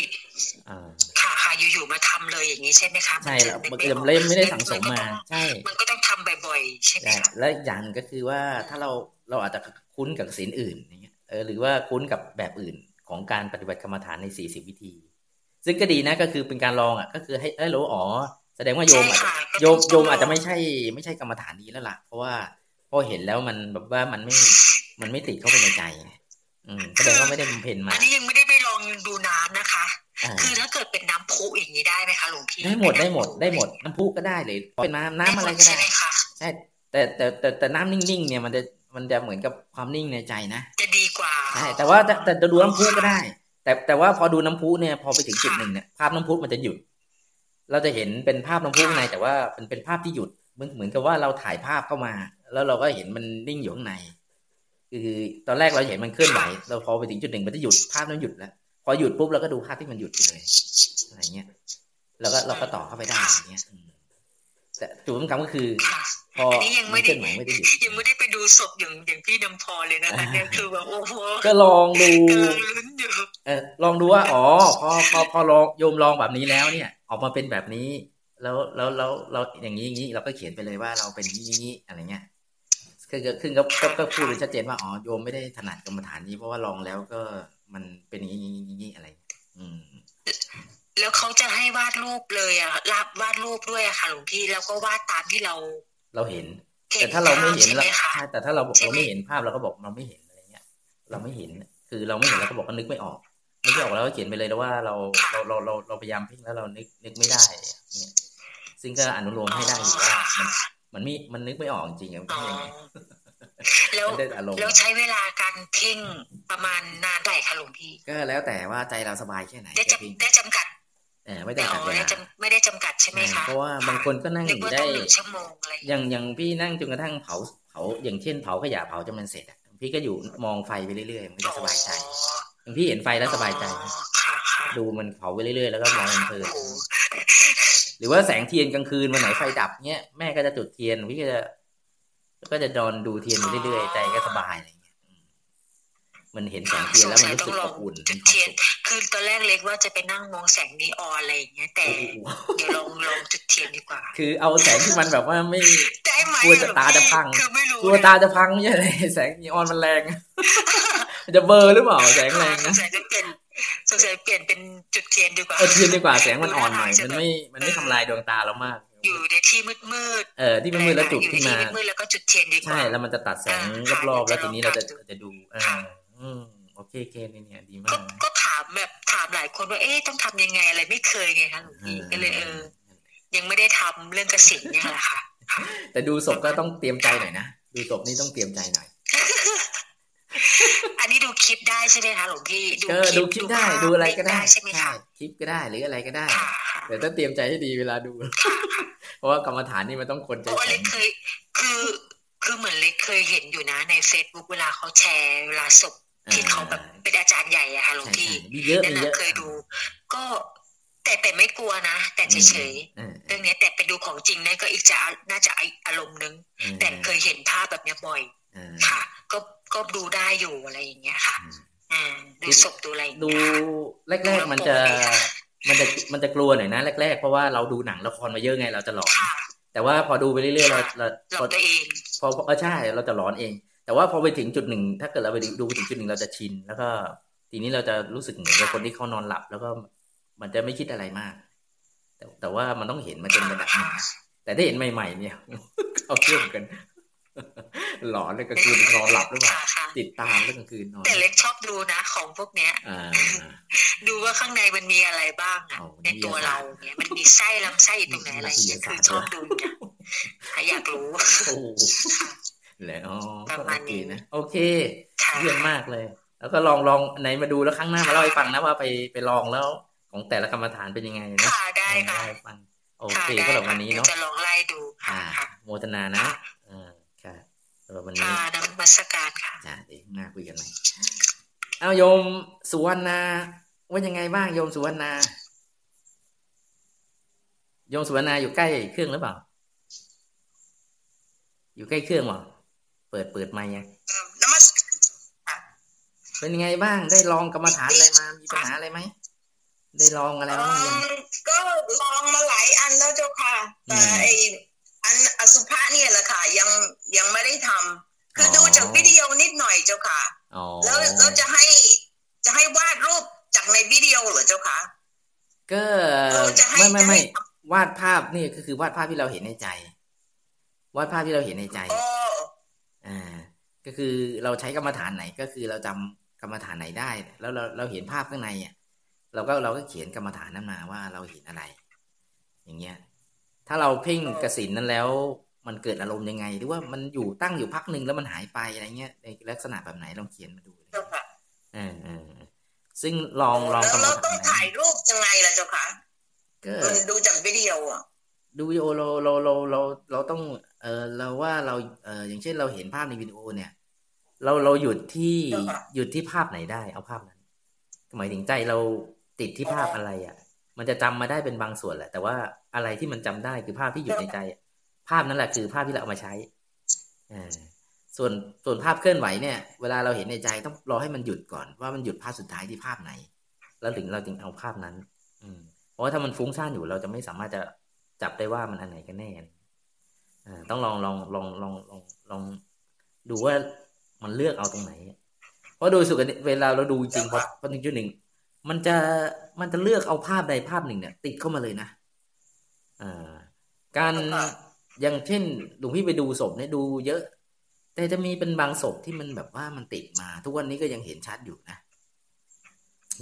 ค่ะค่ะอยู่ๆมาทำเลยอย่างนี้ใช่ไหมคะใช่แล้วมันจะไม่ได้สังสมมาใช่ มันก็ต้องทำบ่อยๆใช่ไหมและอย่างก็คือว่าถ้าเราเราอาจจะคุ้นกับศีลอื่นอย่างเงี้ย เออหรือว่าคุ้นกับแบบอื่นของการปฏิบัติกรรมฐานในสี่สิบวิธี ซึ่งก็ดีนะก็คือเป็นการลองอะก็คือให้ให้รู้อ๋อแสดงว่าโยมอาจจะโยมโยมอาจจะไม่ใช่ ไม่ใช่กรรมฐานดีแล้วล่ะ เพราะว่าพอเห็นแล้วมันแบบว่ามันไม่มันไม่ติดเข้าไปในใจ อืมแสดงว่าไม่ได้บำเพ็ญมา อันนี้ยังไม่ได้ไปลองดูน้ำนะคะ คือถ้าเกิดเป็นน้ำพุอย่างนี้ได้ไหมคะหลวงพี่ ได้หมดได้หมดได้หมดน้ำพุก็ได้เลยเป็นน้ำน้ำอะไรก็ได้ใช่ แต่แต่แต่แต่น้ำนิ่งๆเนี่ยมันจะ มันจะเหมือนกับความนิ่งในใจนะจะดีกว่าใช่แต่ว่าแต่จะดูน้ำพุก็ได้ แต่แต่ว่าพอดูน้ำพุเนี่ยพอไปถึงจุดหนึ่งเนี่ยภาพน้ำพุมันจะหยุด เราจะเห็นเป็นภาพน้ำพุในแต่ว่าเป็นเป็นภาพที่หยุดเหมือนเหมือนกับว่าเราถ่ายภาพเข้ามา แล้วเราก็เห็นมันนิ่งอยู่ข้างใน คือตอนแรกเราเห็นมันเคลื่อนไหวเราพอไปถึงจุดหนึ่งมันจะหยุดภาพนั้นหยุดแล้วพอหยุดปุ๊บเราก็ดูภาพที่มันหยุดไปเลยอะไรเงี้ยแล้วก็เราก็ต่อเข้าไปได้อย่างเงี้ยแต่จุดสำคัญก็คือ พออันนี้ยังไม่ได้ยังไม่ได้ไปดูศพอย่างอย่างพี่ดำพอเลยนะคะเนี่ยคือแบบโอ้โหก็ลองดูเออลองดูว่าอ๋อพอพอพอลองโยมลองแบบนี้แล้วเนี่ย ออกมาเป็นแบบนี้ แล้วแล้วแล้วเราอย่างนี้อย่างนี้เราก็เขียนไปเลยว่าเราเป็นนี้นี้อะไรเงี้ยคือขึ้นก็ก็พูดชัดเจนว่าอ๋อโยมไม่ได้ถนัดกรรมฐานนี้เพราะว่าลองแล้วก็มันเป็นอย่างนี้อย่างนี้อะไร อืมแล้วเขาจะให้วาดรูปเลยอะรับวาดรูปด้วยอะค่ะหลวงพี่แล้วก็วาดตามที่เรา เราเห็น แต่ถ้าเราไม่เห็นแล้วแต่ถ้าเราเราไม่เห็นภาพเราก็บอกเราไม่เห็นอะไรเงี้ย เราไม่เห็น คือเราไม่เห็นเราก็บอกว่านึกไม่ออกนึกไม่ออกแล้วก็เขียนไปเลยแล้วว่าเราเราเราเราเราพยายามเพ่งแล้วเรานึกนึกไม่ได้เนี่ยซึ่งก็อนุโลมให้ได้อยู่ว่ามันมันมีมันนึกไม่ออกจริงๆอย่างเงี้ยแล้วแล้วใช้เวลาการเพ่งประมาณนานเท่าไหร่คะหลวงพี่ ก็แล้วแต่ว่าใจเราสบายแค่ไหนได้ได้จำกัดเออ ไม่ได้จำกัดเวลาไม่ได้จำกัดใช่ไหมคะเพราะว่าบางคนก็นั่งอยู่ได้ชั่วโมงอะไรอย่างอย่างพี่นั่งจนกระทั่งเผาเผาอย่างเช่นเผาขยะเผาจนมันเสร็จอะพี่ก็อยู่มองไฟไปเรื่อยๆมันก็สบายใจอย่างพี่เห็นไฟแล้วสบายใจดูมันเผาไปเรื่อยๆแล้วก็มองมันเพลินหรือว่าแสงเทียนกลางคืนวันไหนไฟดับเนี้ยแม่ก็จะจุดเทียนพี่ก็จะก็จะนอนดูเทียนไปเรื่อยๆใจก็สบายอะไรเงี้ย มันเห็นแสงเทียนแล้วมันรู้สึกอบอุ่นจุดเทียน คือตอนแรกเล็กว่าจะไปนั่งมองแสงนีออนอะไรอย่างเงี้ย แต่เดี๋ยวลองลองจุดเทียนดีกว่า คือเอาแสงที่มันแบบว่าไม่กลัวจะตาจะพังกลัวตาจะพังไม่ใช่เลยแสงนีออนมันแรงจะเบอร์หรือเปล่าแสงแรงนะสงสัยเปลี่ยนเป็นจุดเทียนดีกว่าเออเทียนดีกว่าแสงมันอ่อนหน่อยมันไม่มันไม่ทำลายดวงตาเรามาก อยู่ในที่มืดมืดเออที่มืดแล้วจุดขึ้นมามืดแล้วก็จุดเทียนดีกว่าใช่แล้วมันจะตัดแสงรอบๆแล้วทีนี้เราจะจะดูอ่า อืมโอเคเคเนี่ยดีมากก็ถามแบบถามหลายคนว่าเอ๊ะต้องทำยังไงอะไรไม่เคยไงคะหลวงพี่ก็เลยเออ ยังไม่ได้ทำเรื่องกระสินเนี่ยแหละค่ะ แต่ดูศพก็ต้องเตรียมใจหน่อยนะดูศพนี่ต้องเตรียมใจหน่อยอันนี้ดูคลิปได้ใช่ไหมคะหลวงพี่ดูคลิปได้ดูอะไรก็ได้ใช่ไหมคะคลิปก็ได้หรืออะไรก็ได้แต่ต้องเตรียมใจให้ดีเวลาดู เพราะว่ากรรมฐานนี่มันต้องคนใจแข็งเคยคือคือเหมือนเล็กเคยเห็นอยู่นะในเฟซบุ๊กเวลาเขาแชร์เวลาศพ ที่เขาแบบเป็นอาจารย์ใหญ่อะค่ะหลวงพี่นั่นเคยดู ก็แต่แต่ไม่กลัวนะ แต่เฉยๆเรื่องนี้แต่ไปดูของจริงนี่ก็อีกจะน่าจะอารมณ์นึง แต่เคยเห็นภาพแบบนี้บ่อยค่ะ ก็ก็ดูได้อยู่อะไรอย่างเงี้ยค่ะอ่าดูศพดูอะไรดูแรกๆมันจะมันจะมันจะกลัวหน่อยนะแรกๆ เพราะว่าเราดูหนังละครมาเยอะไงเราจะหลอนแต่ว่าพอดูไปเรื่อยๆเราเราพอเองพอเออใช่เราจะหลอนเอง แต่ว่าพอไปถึงจุดหนึ่งถ้าเกิดเราไปดูไปถึงจุดหนึ่งเราจะชิน แล้วก็ทีนี้เราจะรู้สึกเหมือนกับคนที่เขานอนหลับ แล้วก็มันจะไม่คิดอะไรมาก แต่แต่ว่ามันต้องเห็นมันเป็นระดับหนึ่งแต่ถ้าเห็นใหม่ ๆ เนี่ยเอาเชื่อมกัน หลอนเลยกลางคืนนอนหลับหรือเปล่าติดตามเรื่องกลางคืนนอน แต่เล็กชอบดูนะ ของพวกเนี้ยดูว่าข้างในมันมีอะไรบ้างอะในตัวเราเนี่ยมันมีไส้ลำไส้ตรงไหนอะไรเงี้ยคือชอบดูเนี่ยอยากรู้ แล้วประมาณนี้นะโอเคเยี่ยมมากเลย แล้วก็ลองลองไหนมาดูแล้วครั้งหน้ามาเล่าให้ฟังนะว่าไปไปลองแล้วของแต่ละกรรมฐานเป็นยังไงนะได้ค่ะฟังโอเคก็แบบวันนี้เนาะจะลองไล่ดูค่ะโมทนานะอ่าค่ะสำหรับวันนี้นมัสการค่ะจ้าเดี๋ยวหน้าคุยกันใหม่เอาโยมสุวรรณาว่ายังไงบ้างโยมสุวรรณาโยมสุวรรณาอยู่ใกล้เครื่องหรือเปล่า อยู่ใกล้เครื่องหรอเปิดเปิดไมค์ยังเป็นยังไงบ้างได้ลองกรรมฐานอะไรมา มีปัญหาอะไรไหม ได้ลองอะไรบ้างยังก็ลองมาหลายอันแล้วเจ้าค่ะ แต่ไออันอสุภะเนี่ยแหละค่ะ ยังยังไม่ได้ทำคือดูจากวิดีโอนิดหน่อยเจ้าค่ะแล้วแล้วจะให้จะให้วาดรูปจากในวิดีโอเหรอเจ้าค่ะ ก็ไม่ไม่ไม่วาดภาพนี่ก็คือวาดภาพที่เราเห็นในใจ วาดภาพที่เราเห็นในใจ อ่าก็คือเราใช้กรรมฐานไหนก็คือเราจำกรรมฐานไหนได้ แล้วเราเราเห็นภาพข้างในอะเราก็เราก็เขียนกรรมฐานนั้นมาว่าเราเห็นอะไร อย่างเงี้ย ถ้าเราเพ่งกสินนั้นแล้ว มันเกิดอารมณ์ยังไง หรือว่ามันอยู่ตั้งอยู่พักหนึ่งแล้วมันหายไปอะไรเงี้ยในลักษณะแบบไหนลองเขียนมาดูเออเออซึ่งลองลองกรรมฐานต้องถ่ายรูปยังไงล่ะเจ้าคะก็ดูจากวิดีโออะดูวิดีโอเราเราเราเราเราต้อง เออเราว่าเราเอออย่างเช่นเราเห็นภาพในวิดีโอเนี่ย เราเราหยุดที่หยุดที่ภาพไหนได้ เอาภาพนั้นหมายถึงใจเราติดที่ภาพอะไรอะ มันจะจำมาได้เป็นบางส่วนแหละ แต่ว่าอะไรที่มันจำได้คือภาพที่อยู่ในใจ ภาพนั่นแหละคือภาพที่เราเอามาใช้อ่าส่วนส่วนภาพเคลื่อนไหวเนี่ย เวลาเราเห็นในใจต้องรอให้มันหยุดก่อนว่ามันหยุดภาพสุดท้ายที่ภาพไหน แล้วถึงเราจึงเอาภาพนั้น อืมเพราะว่าถ้ามันฟุ้งซ่านอยู่เราจะไม่สามารถจะจับได้ว่ามันอันไหนกันแน่ ต้องลองลองลองลองลองลองดูว่ามันเลือกเอาตรงไหน เพราะโดยสุดเวลาเราดูจริงพอพอถึงจุดหนึ่งมันจะมันจะเลือกเอาภาพใดภาพหนึ่งเนี่ย ติดเข้ามาเลยนะอ่าการอย่างเช่นหลวงพี่ไปดูศพเนี่ยดูเยอะ แต่จะมีเป็นบางศพที่มันแบบว่ามันติดมา ทุกวันนี้ก็ยังเห็นชัดอยู่นะ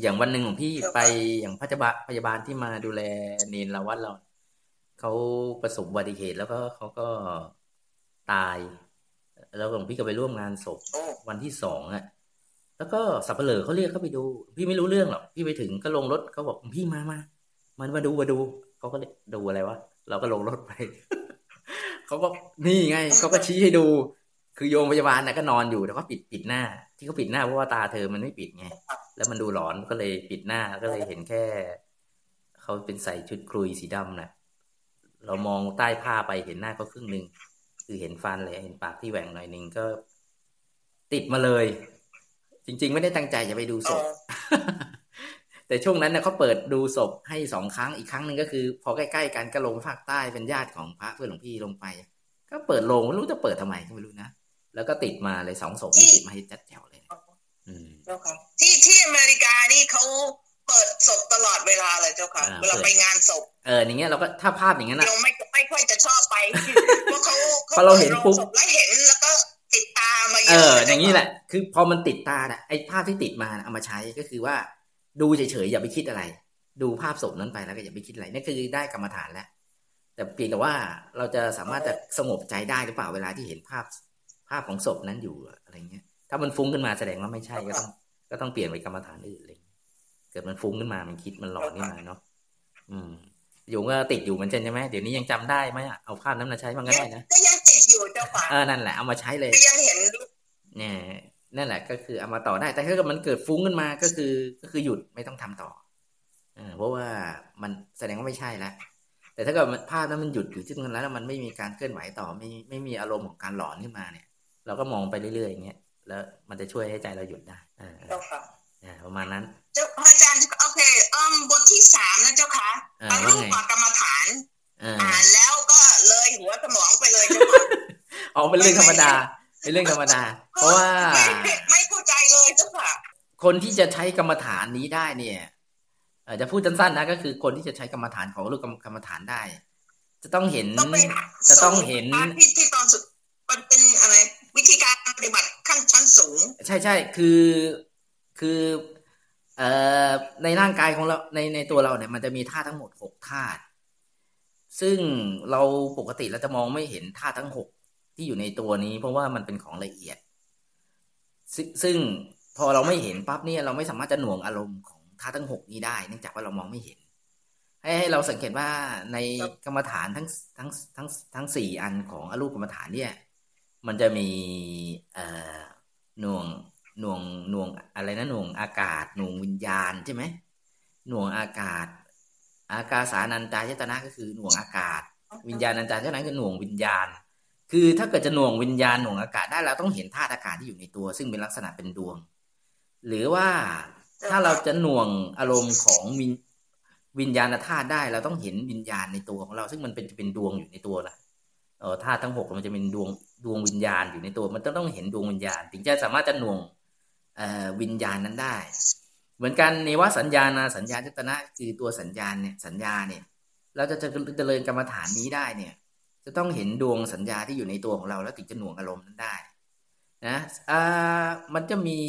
อย่างวันหนึ่งของพี่ไปอย่างพยาบาลพยาบาลที่มาดูแลเนนละวัดเรา เขาประสบอุบัติเหตุแล้วก็เขาก็ตาย แล้วหลวงพี่ก็ไปร่วมงานศพวันที่สองอะแล้วก็สับเปลือเขาเรียกเขาไปดู พี่ไม่รู้เรื่องหรอกพี่ไปถึงก็ลงรถเขาบอกพี่มามามันมาดูมาดูเขาก็ดูอะไรวะเราก็ลงรถไปเขาก็นี่ไงเขาก็ชี้ให้ดู คือโยมพยาบาลนะก็นอนอยู่แต่ก็ปิดปิดหน้า ที่เขาปิดหน้าเพราะว่าตาเธอมันไม่ปิดไงแล้วมันดูหลอนก็เลยปิดหน้าก็เลยเห็นแค่เขาเป็นใส่ชุดคลุยสีดำนะ เรามองใต้ผ้าไปเห็นหน้าเขาครึ่งหนึ่งคือเห็นฟันเลยเห็นปากที่แหว่งหน่อยหนึ่งก็ ติดมาเลย จริง ๆ ไม่ได้ตั้งใจจะไปดูศพแต่ช่วงนั้นเนี่ยเขาเปิดดูศพให้สองครั้งอีกครั้งหนึ่งก็คือ พอใกล้ๆกันก็ลงภาคใต้เป็นญาติของพระเพื่อนหลวงพี่ลงไป ก็เปิดโรงไม่รู้จะเปิดทำไมก็ไม่รู้นะแล้วก็ติดมาเลยสองศพติดมาให้จัดแจวเลย อืมเจ้าค่ะที่ที่อเมริกานี่เขา เปิดศพตลอดเวลาเลยเจ้าค่ะเวลาไปงานศพเอออย่างเงี้ยเราก็ถ้าภาพอย่างเงี้ยนะเราไม่ไม่ค่อยจะชอบไปเพราะเขาพอเราเห็นปุ๊บแล้วเห็นแล้วก็ติดตามาเยอะเอออย่างนี้แหละ คือพอมันติดตาอะไอ้ภาพที่ติดมาเอามาใช้ก็คือว่า ดูเฉยๆอย่าไปคิดอะไร ดูภาพศพนั้นไปแล้วก็อย่าไปคิดอะไรนี่คือได้กรรมฐานแล้วแต่เพียงแต่ว่าเราจะสามารถจะสงบใจได้หรือเปล่าเวลาที่เห็นภาพภาพของศพนั้นอยู่อะไรเงี้ย ถ้ามันฟุ้งขึ้นมาแสดงว่าไม่ใช่ก็ต้องก็ต้องเปลี่ยนไปกรรมฐานอื่นเลย เกิดมันฟุ้งขึ้นมา มันคิดมันหลอนขึ้นมาเนาะอืมอยู่ก็ติดอยู่มันใช่ไหมเดี๋ยวนี้ยังจำได้ไหมเอาภาพนั้นมาใช้มันก็ได้นะก็ยังติดอยู่เจ้าค่ะเออนั่นแหละเอามาใช้เลยยังเห็นเนี่ยนั่นแหละ ก็คือเอามาต่อได้ แต่ถ้าเกิดมันเกิดฟุ้งขึ้นมาก็คือก็คือหยุดไม่ต้องทำต่อเพราะว่ามันแสดงว่าไม่ใช่แล้วแต่ถ้าเกิดภาพนั้นมันหยุดอยู่ที่ตรงนั้นแล้วมันไม่มีการเคลื่อนไหวต่อไม่ไม่มีอารมณ์ของการหลอนขึ้นมาเนี่ย เราก็มองไปเรื่อยๆอย่างเงี้ยแล้วมันจะช่วยให้ใจเราหยุดได้อ่าประมาณนั้น เจ้าอาจารย์โอเคอืมบทที่สามนะเจ้าค่ะอรูปกรรมฐานอ่านแล้วก็เลยหัวสมองไปเลยเจ้าค่ะอ๋อเป็นเรื่องธรรมดาเป็นเรื่องธรรมดา เพราะว่าไม่เข้าใจเลยเจ้าค่ะคนที่จะใช้กรรมฐานนี้ได้เนี่ยจะพูดสั้นๆนะก็คือคนที่จะใช้กรรมฐานของรูปกรรมฐานได้ จะต้องเห็นจะต้องเห็นที่ที่ตอนสุดมันเป็นอะไรวิธีการปฏิบัติขั้นชั้นสูง ใช่ใช่คือคือ เอ่อในร่างกายของเราในในตัวเราเนี่ยมันจะมีธาตุทั้งหมดหกธาตุซึ่งเราปกติเราจะมองไม่เห็นธาตุทั้งหกที่อยู่ในตัวนี้ เพราะว่ามันเป็นของละเอียด ซึ่งพอเราไม่เห็นปั๊บเนี่ยเราไม่สามารถจะหน่วงอารมณ์ของธาตุทั้งหกนี้ได้เนื่องจากว่าเรามองไม่เห็น ให้ให้เราสังเกตว่าในกรรมฐานทั้งทั้งทั้งทั้งสี่อันของอรูปกรรมฐานเนี่ย มันจะมีเอ่อหน่วง หน่วงหน่วงอะไรนะหน่วงอากาศหน่วงวิญญาณใช่ไหมหน่วงอากาศ อากาสานันจายตนะก็คือหน่วงอากาศ วิญญาณนันจายตนะคือหน่วงวิญญาณ คือถ้าเกิดจะหน่วงวิญญาณหน่วงอากาศได้เราต้องเห็นธาตุอากาศที่อยู่ในตัว ซึ่งเป็นลักษณะเป็นดวง หรือว่าถ้าเราจะหน่วงอารมณ์ของวิญวิญญาณธาตุได้เราต้องเห็นวิญญาณในตัวของเรา ซึ่งมันเป็นจะเป็นดวงอยู่ในตัวนะเออธาตุทั้งหกมันจะเป็นดวงดวงวิญญาณอยู่ในตัว มันต้องต้องเห็นดวงวิญญาณ ถึงจะสามารถจะหน่วง วิญญาณนั้นได้ เหมือนกันในว่าสัญญาณสัญญาจตนะคือตัวสัญญาณเนี่ยสัญญาเนี่ย เราจะจะเจริญกรรมฐานนี้ได้เนี่ย จะต้องเห็นดวงสัญญาที่อยู่ในตัวของเราแล้วถึงจะหน่วงอารมณ์นั้นได้นะอ่ามันจะมี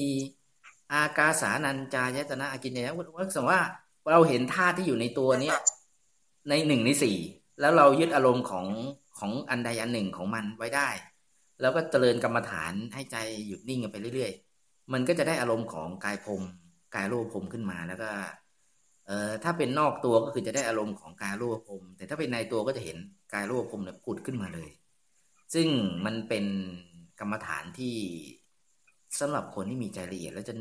อากาสานัญจายตนะอากินเนี่ยว่าสมมติว่าเราเห็นธาตุที่อยู่ในตัวเนี้ยในหนึ่งในสี่แล้วเรายึดอารมณ์ของของอันใดอันหนึ่งของมันไว้ได้ แล้วก็เจริญกรรมฐานให้ใจหยุดนิ่งไปเรื่อย มันก็จะได้อารมณ์ของกายพรมกายรูปพรมขึ้นมาแล้วก็ เอ่อถ้าเป็นนอกตัวก็คือจะได้อารมณ์ของกายรูปพรมแต่ถ้าเป็นในตัวก็จะเห็นกายรูปพรมเนี่ยผุดขึ้นมาเลย ซึ่งมันเป็นกรรมฐานที่สำหรับคนที่มีใจละเอียด แล้วจะ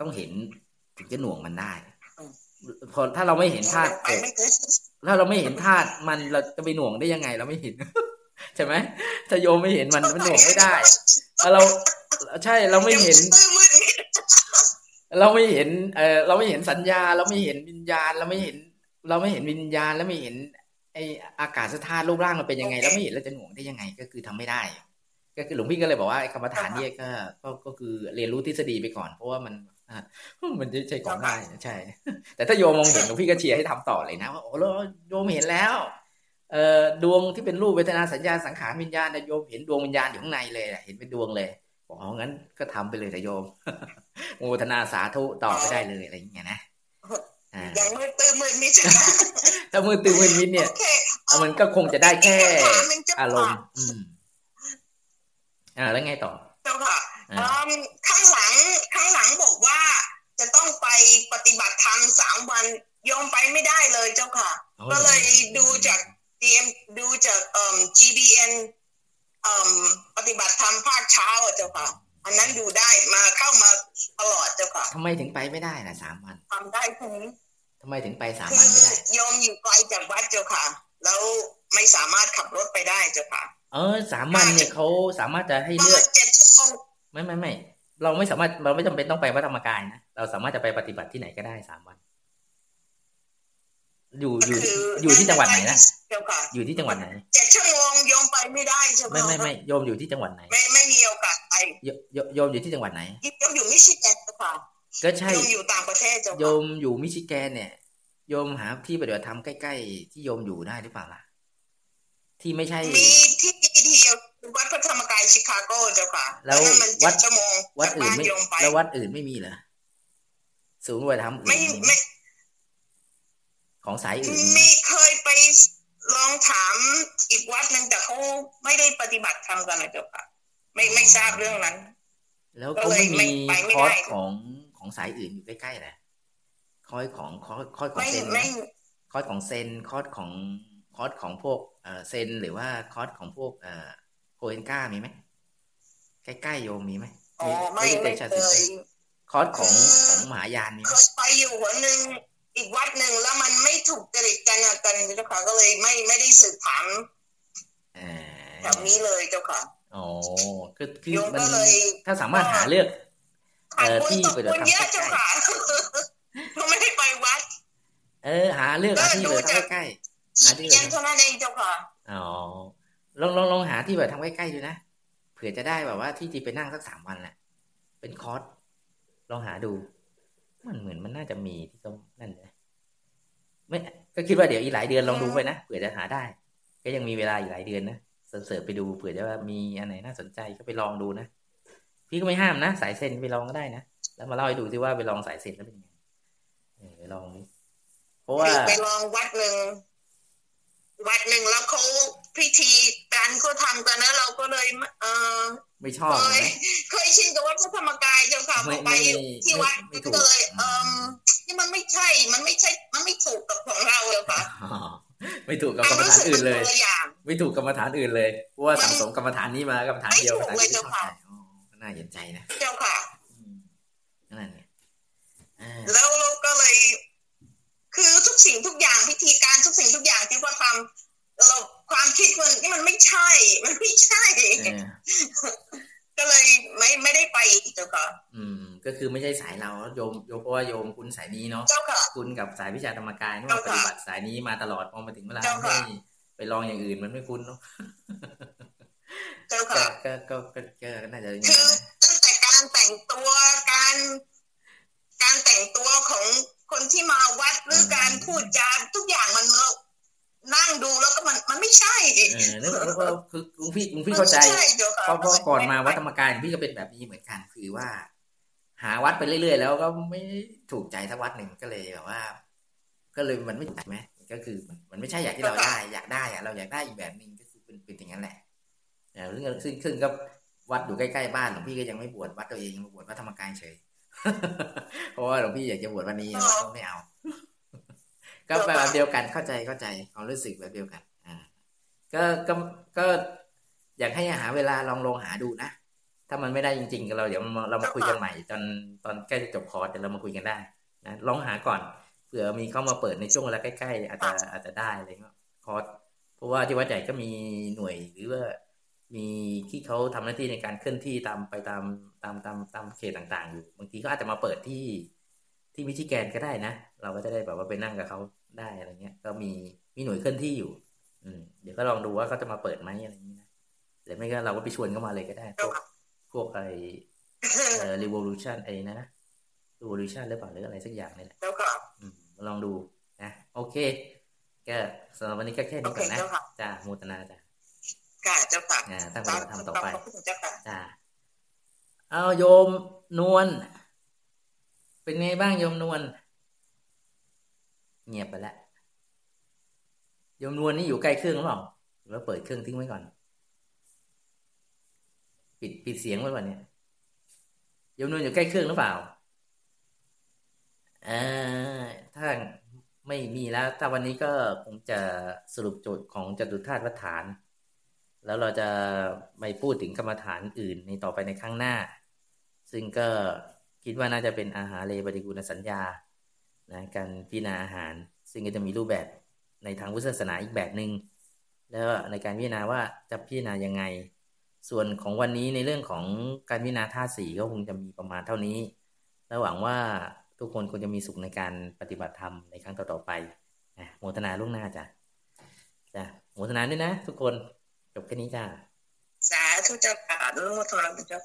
ต้องเห็นถึงจะหน่วงมันได้พอถ้าเราไม่เห็นธาตุถ้าเราไม่เห็นธาตุมันเราจะไปหน่วงได้ยังไง เราไม่เห็น ใช่ไหมถ้าโยมไม่เห็นมันมันหน่วงไม่ได้เรา ใช่เราไม่เห็น เราไม่เห็นเออเราไม่เห็นสัญญา เราไม่เห็นวิญญาณ เราไม่เห็น เราไม่เห็นวิญญาณแล้วไม่เห็น ไออากาศสธาตุรูปร่างมันเป็นยังไงเราไม่เห็นเราจะหน่วงได้ยังไง ก็คือทำไม่ได้ ก็คือหลวงพี่ก็เลยบอกว่ากรรมฐานเนี่ยก็ก็ก็คือเรียนรู้ทฤษฎีไปก่อน เพราะว่ามันมันจะใช่ของได้ใช่ แต่ถ้าโยมมองเห็นหลวงพี่ก็เชียร์ให้ทำต่อเลยนะว่าโอ้โยมเห็นแล้วเอ่อดวงที่เป็นรูปเวทนาสัญญาสังขารวิญญาณโยมเห็นดวงวิญญาณอยู่ข้างในเลยเห็นเป็นดวงเลย บอกอ๋องั้นก็ทำไปเลยแต่โยมโมทนาสาธุต่อไปได้เลยอะไรอย่างเงี้ยนะอย่างมือตื้อมือมิดถ้ามือตื้อมือมิดเนี่ยมันก็คงจะได้แค่อารมณ์ อืม อ่า แล้วไงต่อเจ้าค่ะข้างหลังข้างหลังบอกว่า จะต้องไปปฏิบัติธรรมสามวันยอมไปไม่ได้เลยเจ้าค่ะ ก็เลยดูจาก DM ดูจากเอ่อ GBN เอ่อ ปฏิบัติธรรมภาคเช้าอะเจ้าค่ะ อันนั้นดูได้มาเข้ามาตลอดเจ้าค่ะทำไมถึงไปไม่ได้นะสามวันทำได้ถึงทำไมถึงไปสามวันไม่ได้ยอมอยู่ไกลจากวัดเจ้าค่ะ แล้วไม่สามารถขับรถไปได้เจ้าค่ะ เออสามวันเนี่ยเขาสามารถจะให้เลือกไม่ไม่ไม่เราไม่สามารถเราไม่จำเป็นต้องไปวัดธรรมกายนะเราสามารถจะไปปฏิบัติที่ไหนก็ได้สามวัน อยู่อยู่อยู่ที่จังหวัดไหนนะอยู่ที่จังหวัดไหนเจ็ ไปไม่ได้ใช่ไหมไม่ไม่ไม่โยมอยู่ที่จังหวัดไหน ไม่ไม่มีโอกาสไปโยมอยู่ที่จังหวัดไหนโยมอยู่มิชิแกนค่ะก็ใช่โยมอยู่ต่างประเทศจ้ะโยมอยู่มิชิแกนเนี่ยโยมหาที่ปฏิบัติธรรมใกล้ๆ ที่โยมอยู่ได้หรือเปล่าล่ะที่ไม่ใช่มีที่ที่วัดพระธรรมกายชิคาโกเจ้าค่ะ แล้ววัดชั่วโมงวัดอื่นไม่แล้ววัดอื่นไม่มีเหรอศูนย์ปฏิบัติธรรมอื่นไม่ไม่ของสายอื่นมีเคยไป ลองถามอีกวัดหนึ่งแต่เขาไม่ได้ปฏิบัติธรรมกันนะเจ้าค่ะ ไม่ไม่ทราบเรื่องนั้น แล้วก็ไม่มีคอร์สของของสายอื่นอยู่ใกล้ๆแหละคอร์สของคอร์สคอร์สของเซนคอร์สของเซนคอร์สของคอร์สของพวกเออเซนหรือว่าคอร์สของพวกเออโกเอ็นก้ามีไหมใกล้ๆโยมมีไหมอ๋อไม่ไม่เคยคอร์สของของมหายานมีเคยไปอยู่หัวหนึ่ง อีกวัดหนึ่งแล้วมันไม่ถูกจริตกันกันเจ้าค่ะก็เลยไม่ไม่ได้สืบถามแบบนี้เลยเจ้าค่ะอ๋อคือคือมันถ้าสามารถหาเลือกเออที่ไปเดินทางใกล้ๆไม่ได้ไปวัด เออ หาเลือกหาที่ไปทำใกล้ๆหาที่ไปเท่านั้นเองเจ้าค่ะอ๋อลองลองลองหาที่แบบทำใกล้ๆดูนะเผื่อจะได้แบบว่าที่จะไปนั่งสักสามวันแหละเป็นคอร์สลองหาดู มันเหมือนมันน่าจะมีที่ต้องนั่นเลยไม่ก็คิดว่าเดี๋ยวอีกหลายเดือนลองดูไปนะเผื่อจะหาได้ ก็ยังมีเวลาอีกหลายเดือนนะเสิร์ฟไปดูเผื่อจะว่ามีอันไหนน่าสนใจก็ไปลองดูนะพี่ก็ไม่ห้ามนะสายเส้นไปลองก็ได้นะแล้วมาเล่าให้ดูซิว่าไปลองสายเส้นแล้วเป็นยังไงไปลองเพราะว่าไปลองวัดหนึ่งวัดหนึ่งแล้วเขา พิธีการเขาทำกันนะเราก็เลยเออไม่ชอบเคยชินกับวัดพระธรรมกายเจ้าค่ะไปที่วัดก็เลยเออนี่มันไม่ใช่มันไม่ใช่มันไม่ถูกกับของเราเลยค่ะไม่ถูกกับกรรมฐานอื่นเลย ไม่ถูกกรรมฐานอื่นเลยเพราะว่าสังสมกรรมฐานนี้มากรรมฐานเดียวกันเลยเจ้าค่ะน่าเห็นใจนะเจ้าค่ะนั่นเนี่ยแล้วเราก็เลย คือทุกสิ่งทุกอย่างพิธีการทุกสิ่งทุกอย่างที่พ่อทำเรา ความคิดมันนี่มันไม่ใช่ มันไม่ใช่ ก็เลยไม่ไม่ได้ไปเจ้าค่ะ อืม ก็คือไม่ใช่สายเราโยมโยมเพราะว่าโยมคุณสายนี้เนาะเจ้าค่ะคุณกับสายวิชาธรรมกายนี่ปฏิบัติสายนี้มาตลอดพอมาถึงเวลาไม่ไปลองอย่างอื่นมันไม่คุ้นเนาะเจ้าค่ะก็ก็ก็ก็น่าจะคือตั้งแต่การแต่งตัวการ การแต่งตัวของคนที่มาวัดหรือการพูดจาทุกอย่างมันเรา นั่งดูแล้วก็มันมันไม่ใช่เออแล้วก็คือลุงพี่ลุงพี่เข้าใจเพราะเพราะก่อนมาวัดธรรมกายพี่ก็เป็นแบบนี้เหมือนกันคือว่า หาวัดไปเรื่อยๆแล้วก็ไม่ถูกใจทั้งวัดหนึ่งก็เลยแบบว่า ก็เลยมันไม่ใช่ไหมก็คือมันไม่ใช่อยากที่เราได้ อยากได้อะเราอยากได้อีกแบบหนึ่งก็คือเป็นเป็นอย่างนั้นแหละซึ่งซึ่งซึ่งก็วัดอยู่ใกล้ๆบ้านหลวงพี่ก็ยังไม่บวชวัดตัวเองมาบวชวัดธรรมกายเฉยเพราะว่าหลวงพี่อยากจะบวชวันนี้ไม่เอา ก็แบบเดียวกันเข้าใจเข้าใจความรู้สึกแบบเดียวกัน อ่า ก็ก็ก็อยากให้หาเวลาลองลองหาดูนะ ถ้ามันไม่ได้จริงๆเราเดี๋ยวเรามาคุยกันใหม่ ตอนตอนใกล้จะจบคอร์สเดี๋ยวเรามาคุยกันได้นะลองหาก่อนเผื่อมีเข้ามาเปิดในช่วงเวลาใกล้ๆอาจจะอาจจะได้อะไรเงี้ยคอร์สเพราะว่าที่วัดใหญ่ก็มีหน่วยหรือว่ามีที่เขาทำหน้าที่ในการเคลื่อนที่ตามไปตามตามตามตามเขตต่างๆ อยู่ บางทีก็อาจจะมาเปิดที่ที่มิชิแกนก็ได้นะ เราก็จะได้แบบว่าไปนั่งกับเขา ได้อะไรเงี้ย ก็มีมีหน่วยเคลื่อนที่อยู่ อืมเดี๋ยวก็ลองดูว่าเขาจะมาเปิดไหมอะไรอย่างนี้นะหรือไม่ก็เราก็ไปชวนเข้ามาเลยก็ได้ พวกพวกอะไรเอ่อ revolution ไอ้นะ revolution หรือเปล่าหรืออะไรสักอย่างนี่แหละแล้วก็ลองดูนะโอเคก็สำหรับวันนี้ก็แค่นี้ก่อนนะจ้ามูตนาจ้าค่ะเจ้าค่ะตั้งใจทำต่อไปจ้าเอาโยมนวลเป็นไงบ้างโยมนวล เงียบไปแล้วโยมนวลนี่อยู่ใกล้เครื่องหรือเปล่าหรือว่าเปิดเครื่องทิ้งไว้ก่อน ปิดปิดเสียงไว้ก่อนเนี่ยโยมนวลอยู่ใกล้เครื่องหรือเปล่าอ่าถ้าไม่มีแล้ว ถ้าวันนี้ก็คงจะสรุปโจทย์ของจตุธาตุวัฏฐาน แล้วเราจะไม่พูดถึงกรรมฐานอื่นในต่อไปในข้างหน้า ซึ่งก็คิดว่าน่าจะเป็นอาหารเลปฏิกูลสัญญา นะการพิจารณาอาหาร ซึ่งก็จะมีรูปแบบในทางพุทธศาสนาอีกแบบหนึง่งแล้วในการพิจารณาว่าจะพิจารณายังไง ส่วนของวันนี้ในเรื่องของการพิจารณาธาสีก็คงจะมีประมาณเท่านี้ และหวังว่าทุกคนคงจะมีสุขในการปฏิบัติธรรมในครั้งต่อๆไปโมทนาล่วงหน้าจ้ะจ้ะโมทนาด้วยนะ ทุกคนจบแค่นี้จ้าสาธุเจ้าค่ะโมทนาเจ้า